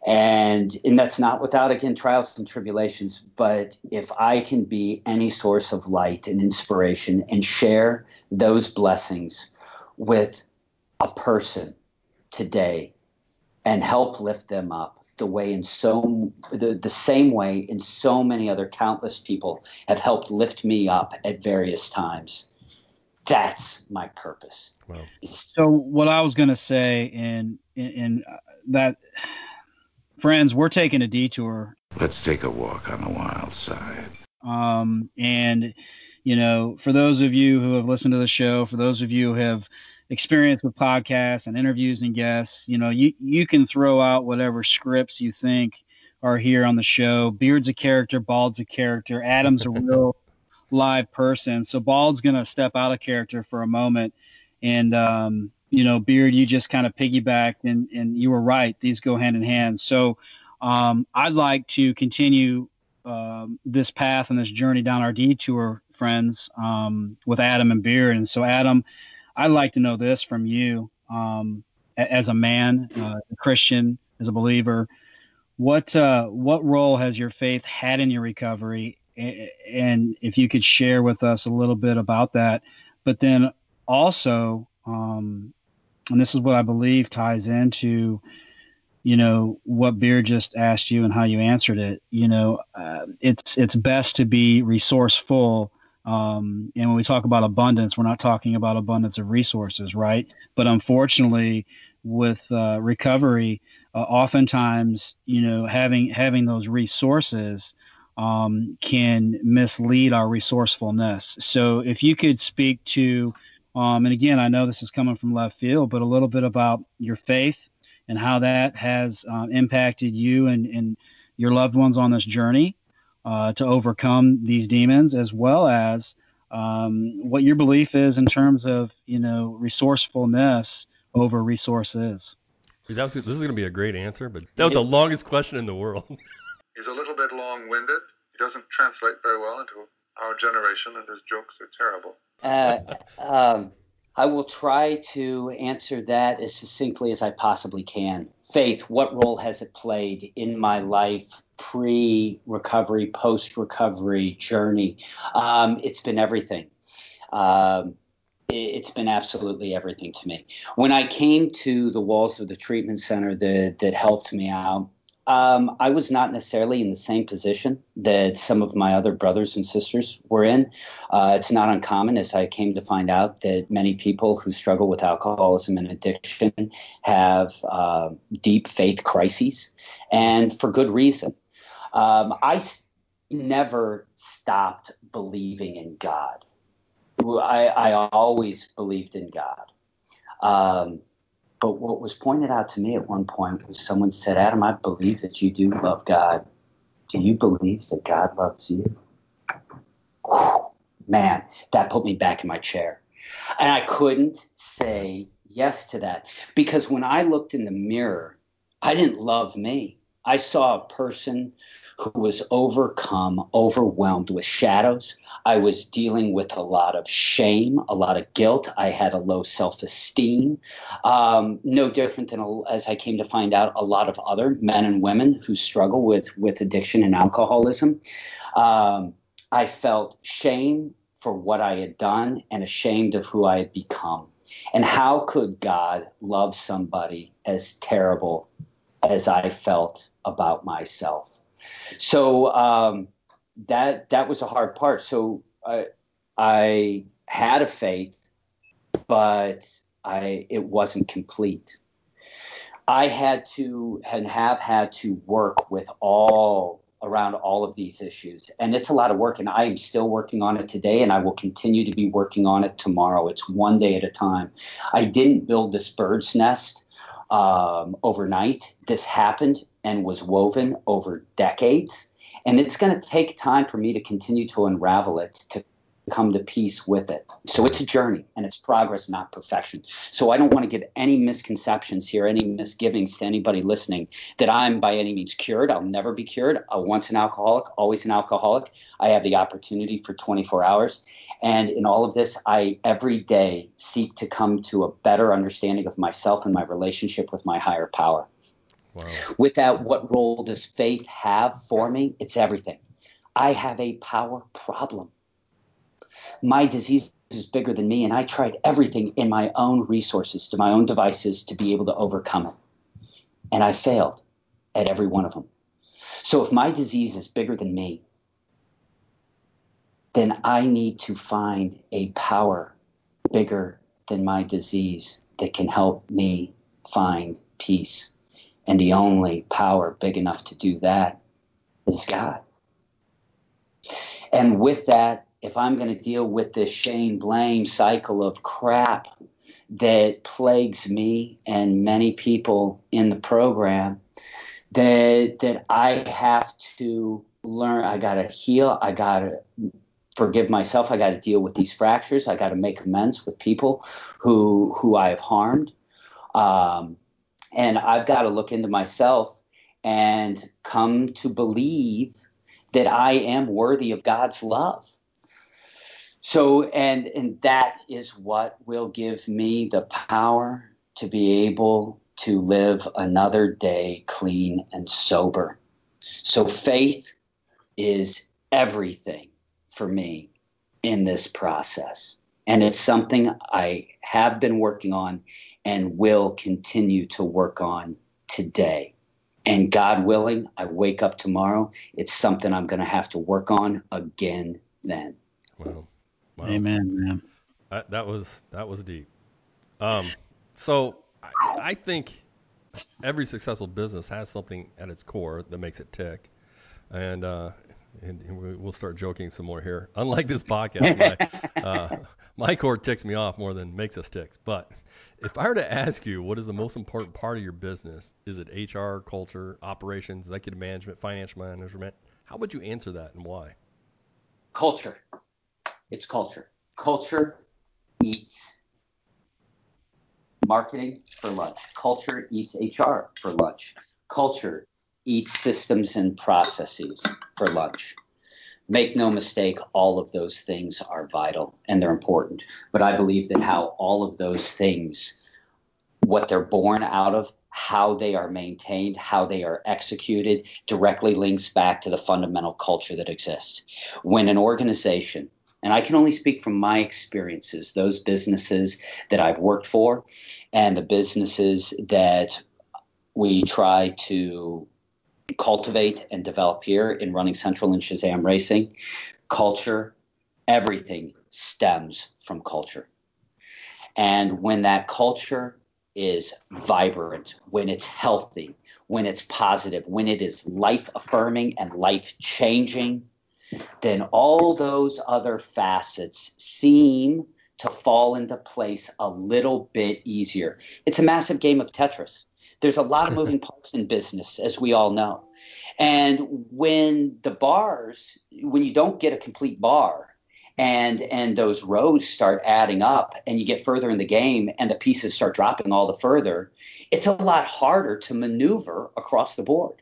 and and that's not without again trials and tribulations but if i can be any source of light and inspiration and share those blessings with a person today and help lift them up the way in so the, the same way in so many other countless people have helped lift me up at various times that's my purpose Wow. So what I was going to say in, in in uh, that friends, we're taking a detour Let's take a walk on the wild side. Um, and, you know, for those of you who have listened to the show, for those of you who have experience with podcasts and interviews and guests, you know, you, you can throw out whatever scripts you think are here on the show. Beard's a character, Bald's a character, Adam's a real live person. So Bald's going to step out of character for a moment. And, um, you know, Beard, you just kind of piggybacked and, and you were right. These go hand in hand. So, um, I'd like to continue um, this path and this journey down our detour, friends, um, with Adam and Beard. And so, Adam, I'd like to know this from you um, as a man, uh, a Christian, as a believer. What uh, what role has your faith had in your recovery? And if you could share with us a little bit about that, but then also, um, and this is what I believe ties into you know what Beard just asked you and how you answered it. You know uh, it's it's best to be resourceful um, and when we talk about abundance we're not talking about abundance of resources right? But unfortunately with uh, recovery uh, oftentimes you know having having those resources um, can mislead our resourcefulness. So if you could speak to um, and again i know this is coming from left field but a little bit about your faith and how that has um, impacted you and, and your loved ones on this journey uh, to overcome these demons, as well as um, what your belief is in terms of you know resourcefulness over resources. Was, this is going to be a great answer, but that was the longest question in the world. He's a little bit long-winded. He doesn't translate very well into our generation, and his jokes are terrible. Uh, um, I will try to answer that as succinctly as I possibly can. Faith, what role has it played in my life pre recovery, post recovery journey? Um, it's been everything. Um, it's been absolutely everything to me. When I came to the walls of the treatment center that, that helped me out, um, I was not necessarily in the same position that some of my other brothers and sisters were in. Uh, it's not uncommon, as I came to find out, that many people who struggle with alcoholism and addiction have uh, deep faith crises, and for good reason. Um, I s- never stopped believing in God. I, I always believed in God. Um, but what was pointed out to me at one point was someone said, Adam, I believe that you do love God. Do you believe that God loves you? Whew, man, that put me back in my chair. And I couldn't say yes to that because when I looked in the mirror, I didn't love me. I saw a person who was overcome, overwhelmed with shadows. I was dealing with a lot of shame, a lot of guilt. I had a low self esteem. Um, no different than, as I came to find out, a lot of other men and women who struggle with, with addiction and alcoholism. Um, I felt shame for what I had done and ashamed of who I had become. And how could God love somebody as terrible as I felt about myself? So um, that that was a hard part. So I, I had a faith, but I it wasn't complete. I had to and have had to work with all around all of these issues, and it's a lot of work. And I am still working on it today, and I will continue to be working on it tomorrow. It's one day at a time. I didn't build this bird's nest um, overnight. This happened and was woven over decades. And it's going to take time for me to continue to unravel it, to come to peace with it. So it's a journey and it's progress, not perfection. So I don't want to give any misconceptions here, any misgivings to anybody listening that I'm by any means cured. I'll never be cured. I once an alcoholic, always an alcoholic. I have the opportunity for 24 hours. And in all of this, I every day seek to come to a better understanding of myself and my relationship with my higher power. Without what role does faith have for me? It's everything. I have a power problem. My disease is bigger than me, and I tried everything in my own resources, to my own devices, to be able to overcome it. And I failed at every one of them. So if my disease is bigger than me, then I need to find a power bigger than my disease that can help me find peace. And the only power big enough to do that is God. And with that, if I'm going to deal with this shame blame cycle of crap that plagues me and many people in the program, that that I have to learn. I got to heal. I got to forgive myself. I got to deal with these fractures. I got to make amends with people who who I have harmed, um, and I've got to look into myself and come to believe that I am worthy of God's love. So, and and that is what will give me the power to be able to live another day clean and sober. So, faith is everything for me in this process. And it's something I have been working on and will continue to work on today. And God willing, I wake up tomorrow, it's something I'm going to have to work on again then. Wow. wow. Amen, man. That, that was that was deep. Um, so I, I think every successful business has something at its core that makes it tick, and uh, and we'll start joking some more here. Unlike this podcast, my, uh, my core ticks me off more than makes us tick. But if I were to ask you what is the most important part of your business, is it HR, culture, operations, executive management, financial management? How would you answer that and why? Culture. It's culture. Culture eats marketing for lunch. Culture eats HR for lunch. Culture eats systems and processes for lunch. Make no mistake, all of those things are vital and they're important. But I believe that how all of those things, what they're born out of, how they are maintained, how they are executed, directly links back to the fundamental culture that exists. When an organization, and I can only speak from my experiences, those businesses that I've worked for and the businesses that we try to cultivate and develop here in running Central and Shazam Racing. Culture, everything stems from culture. And when that culture is vibrant, when it's healthy, when it's positive, when it is life affirming and life changing, then all those other facets seem to fall into place a little bit easier. It's a massive game of Tetris. There's a lot of moving parts in business, as we all know. And when the bars, when you don't get a complete bar, and and those rows start adding up and you get further in the game and the pieces start dropping all the further it's a lot harder to maneuver across the board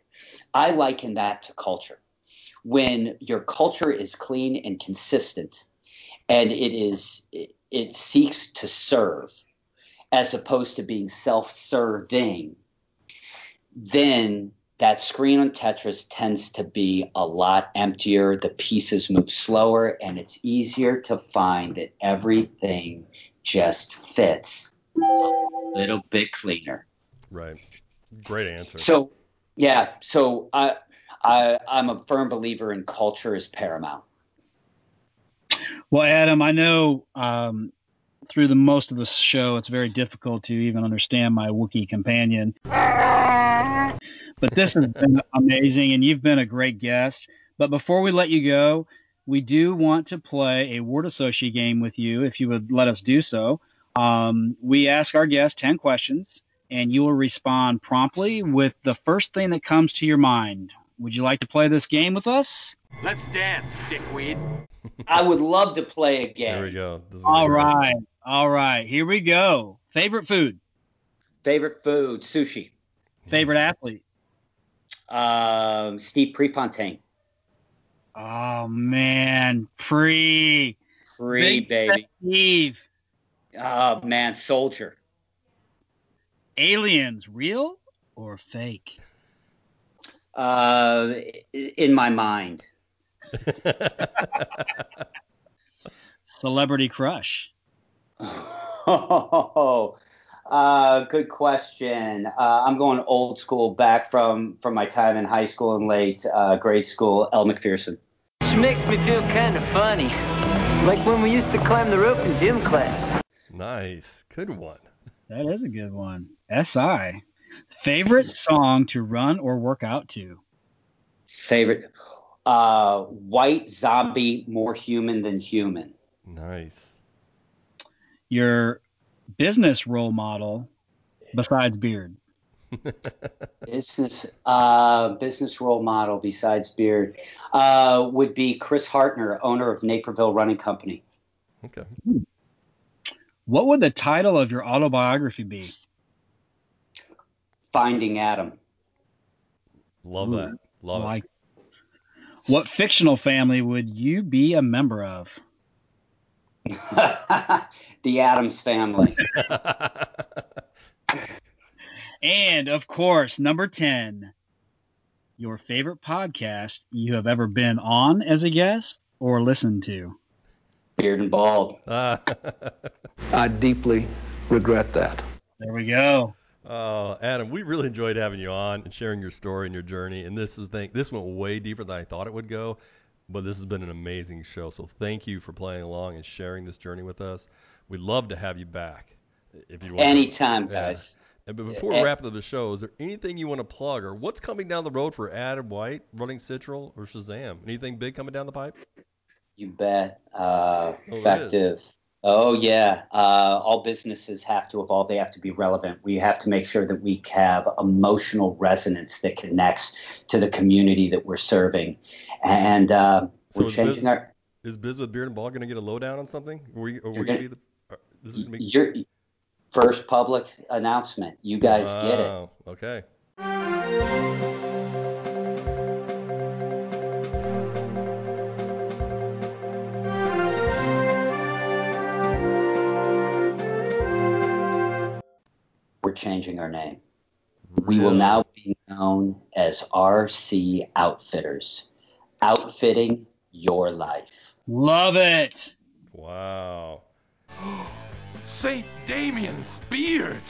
i liken that to culture when your culture is clean and consistent and it is it, it seeks to serve as opposed to being self-serving then that screen on Tetris tends to be a lot emptier. The pieces move slower, and it's easier to find that everything just fits a little bit cleaner. Right. Great answer. So, yeah. So I, I, I'm a firm believer in culture is paramount. Well, Adam, I know um, through the most of the show, it's very difficult to even understand my Wookiee companion. But this has been amazing, and you've been a great guest. But before we let you go, we do want to play a word associate game with you, if you would let us do so. Um, we ask our guests 10 questions, and you will respond promptly with the first thing that comes to your mind. Would you like to play this game with us? Let's dance, dickweed. I would love to play a game. There we go. All right. All right. Here we go. Favorite food? Favorite food? Sushi. Favorite athlete? Um, Steve Prefontaine. Oh man, pre, Free Big baby. Steve. Oh man, soldier. Aliens, real or fake? Uh, in my mind. Celebrity crush. Oh, uh, good question. Uh, I'm going old school, back from from my time in high school and late uh, grade school. Elle Macpherson. She makes me feel kind of funny, like when we used to climb the rope in gym class. Nice. Good one. That is a good one. SI. Favorite song to run or work out to? Favorite uh, White Zombie, More Human Than Human. Nice. Your business role model besides Beard. business uh, business role model besides Beard uh, would be Chris Hartner, owner of Naperville Running Company. Okay. What would the title of your autobiography be? Finding Adam. Love that. Love like, it. What fictional family would you be a member of? the Addams family. and of course, number 10, your favorite podcast you have ever been on as a guest or listened to? Beard and Bald. I deeply regret that. There we go. Oh, Adam, we really enjoyed having you on and sharing your story and your journey. And this is thing, this went way deeper than I thought it would go, but this has been an amazing show. So thank you for playing along and sharing this journey with us. We'd love to have you back if you want. Anytime, to. guys. Yeah. But before we wrap up the show, is there anything you want to plug or what's coming down the road for Adam White, Running Central or Shazam? Anything big coming down the pipe? You bet. Uh, oh, effective. Oh yeah. Uh, all businesses have to evolve. They have to be relevant. We have to make sure that we have emotional resonance that connects to the community that we're serving, and uh, so we're changing Biz, our. Is Biz with Beard and Bald going to get a lowdown on something? Are we, are we gonna, be the, uh, this is gonna be... Your first public announcement. You guys wow. get it. Okay. We're changing our name. We will now be known as RC Outfitters, outfitting your life. Love it. Wow. St. Damian's beard.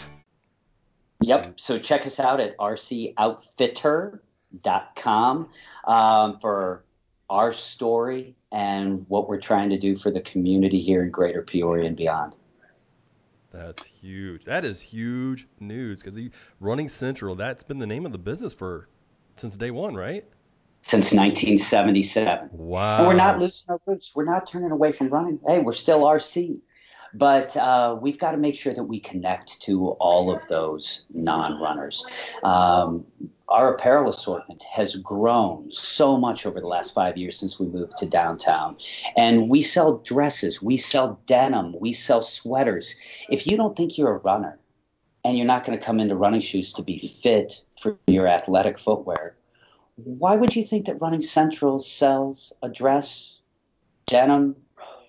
Yep. So check us out at rcoutfitter.com um, for our story and what we're trying to do for the community here in Greater Peoria and beyond. That's huge. That is huge news because running Central. That's been the name of the business for since day one, right? Since 1977. Wow. And we're not losing our roots. We're not turning away from running. Hey, we're still RC. But uh, we've got to make sure that we connect to all of those non runners. Um, our apparel assortment has grown so much over the last five years since we moved to downtown. And we sell dresses, we sell denim, we sell sweaters. If you don't think you're a runner and you're not going to come into running shoes to be fit for your athletic footwear, why would you think that Running Central sells a dress, denim,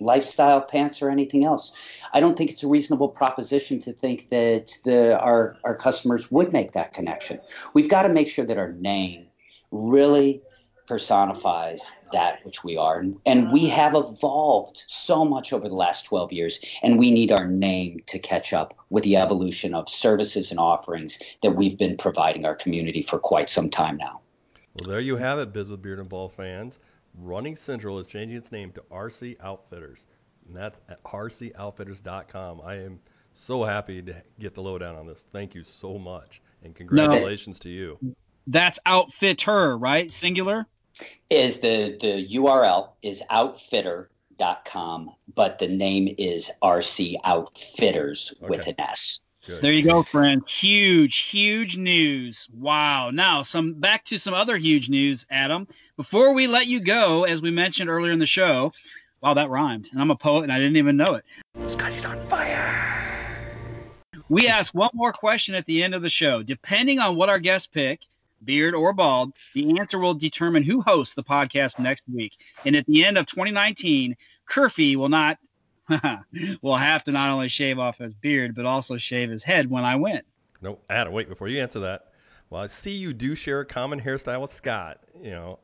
lifestyle pants or anything else. I don't think it's a reasonable proposition to think that the our our customers would make that connection. We've got to make sure that our name really personifies that which we are. And we have evolved so much over the last 12 years, and we need our name to catch up with the evolution of services and offerings that we've been providing our community for quite some time now. Well, there you have it, Biz with Beard and Bald fans. Running Central is changing its name to RC Outfitters, and that's at rcoutfitters.com. I am so happy to get the lowdown on this. Thank you so much, and congratulations no, to you. That's Outfitter, right? Singular. Is the the URL is outfitter.com, but the name is RC Outfitters okay. with an S. Good. There you go, friend. Huge, huge news. Wow. Now, some back to some other huge news, Adam. Before we let you go, as we mentioned earlier in the show, wow, that rhymed. And I'm a poet and I didn't even know it. Scotty's on fire. We ask one more question at the end of the show. Depending on what our guests pick, beard or bald, the answer will determine who hosts the podcast next week. And at the end of 2019, Curfy will not will have to not only shave off his beard, but also shave his head when I win. No, Adam, wait, before you answer that. Well, I see you do share a common hairstyle with Scott. You know,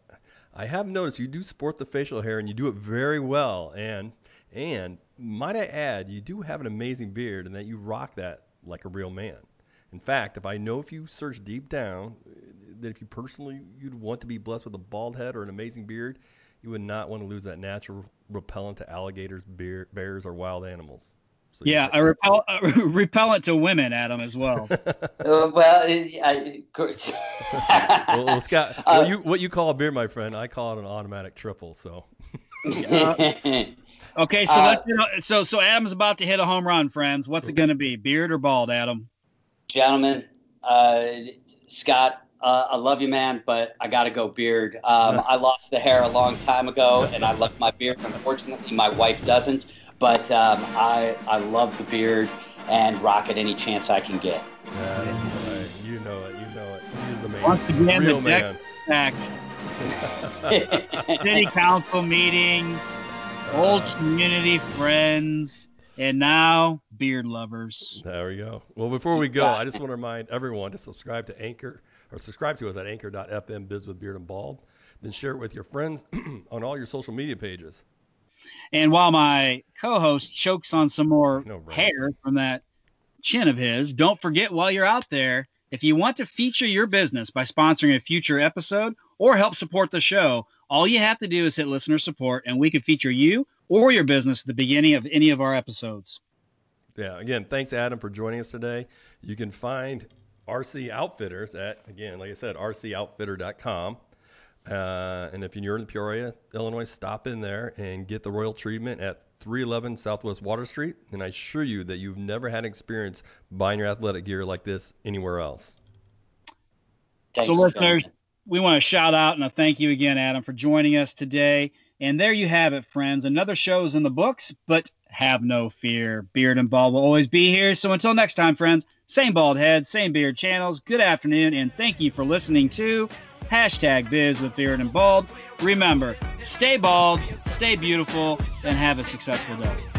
I have noticed you do sport the facial hair and you do it very well. And and might I add, you do have an amazing beard and that you rock that like a real man. In fact, if I know if you search deep down that if you personally you'd want to be blessed with a bald head or an amazing beard, you would not want to lose that natural repellent to alligators, bear, bears, or wild animals. So Yeah, a repel, a repellent to women, Adam, as well. Uh, well, I, I, well, well, Scott, Uh, what you what you call a beer, my friend, I call it an automatic triple. So Okay, so Uh, let's you know, so so Adam's about to hit a home run, friends. What's it going to be, beard or bald, Adam? gentlemen, uh, Scott, uh, I love you, man, but I got to go beard. Um, I lost the hair a long time ago, and I love my beard. Unfortunately, my wife doesn't, but um, I I love the beard and rock it any chance I can get. Yeah, right. you know it, you know it. He's the man, Once again, real the man. deck fact. City council meetings, old community friends, and now beard lovers. There we go. Well, before we go, I just want to remind everyone to subscribe to Anchor or subscribe to us at anchor.fm biz with beard and bald. Then share it with your friends on all your social media pages. And while my co-host chokes on some more right? hair from that chin of his, don't forget while you're out there, if you want to feature your business by sponsoring a future episode or help support the show, all you have to do is hit listener support, and we can feature you or your business at the beginning of any of our episodes. Yeah, again, thanks Adam for joining us today. You can find RC Outfitters at again, like I said, rcoutfitter.com. Uh, and if you're in the Peoria, Illinois, stop in there and get the royal treatment at 311 Southwest Water Street. And I assure you that you've never had an experience buying your athletic gear like this anywhere else. Thanks, so, listeners, gentlemen. we want to shout out and a thank you again, Adam, for joining us today. And there you have it, friends. Another show is in the books, but have no fear. Beard and Bald will always be here. So until next time, friends, same bald head, same beard channels. Good afternoon, and thank you for listening to hashtag Biz with Beard and Bald. Remember, stay bald, stay beautiful, and have a successful day.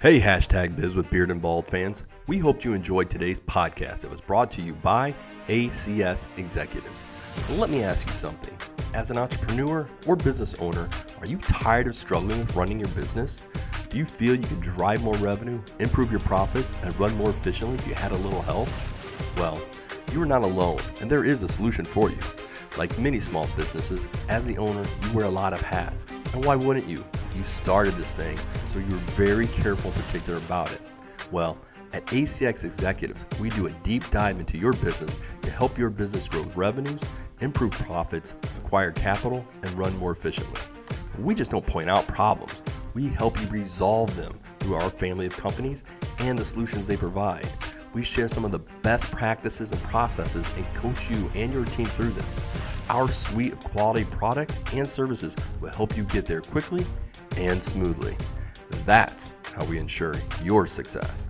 Hey, hashtag Biz with Beard and Bald fans. We hoped you enjoyed today's podcast. It was brought to you by ACS Executives. Let me ask you something. As an entrepreneur or business owner, are you tired of struggling with running your business? Do you feel you could drive more revenue, improve your profits, and run more efficiently if you had a little help? Well, you are not alone, and there is a solution for you. Like many small businesses, as the owner, you wear a lot of hats. And why wouldn't you? You started this thing, so you're very careful and particular about it. Well, at ACS Executives, we do a deep dive into your business to help your business grow revenues, improve profits, acquire capital, and run more efficiently. We just don't point out problems, we help you resolve them through our family of companies and the solutions they provide. We share some of the best practices and processes and coach you and your team through them. Our suite of quality products and services will help you get there quickly and smoothly. That's how we ensure your success.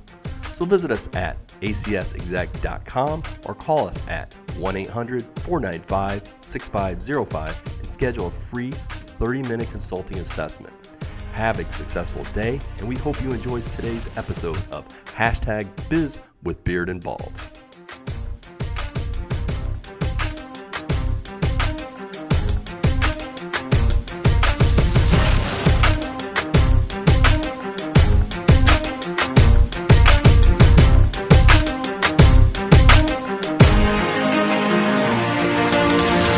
So visit us at acsexec.com or call us at 1 800 495 6505 and schedule a free 30 minute consulting assessment. Have a successful day, and we hope you enjoyed today's episode of Hashtag Biz with Beard and Bald.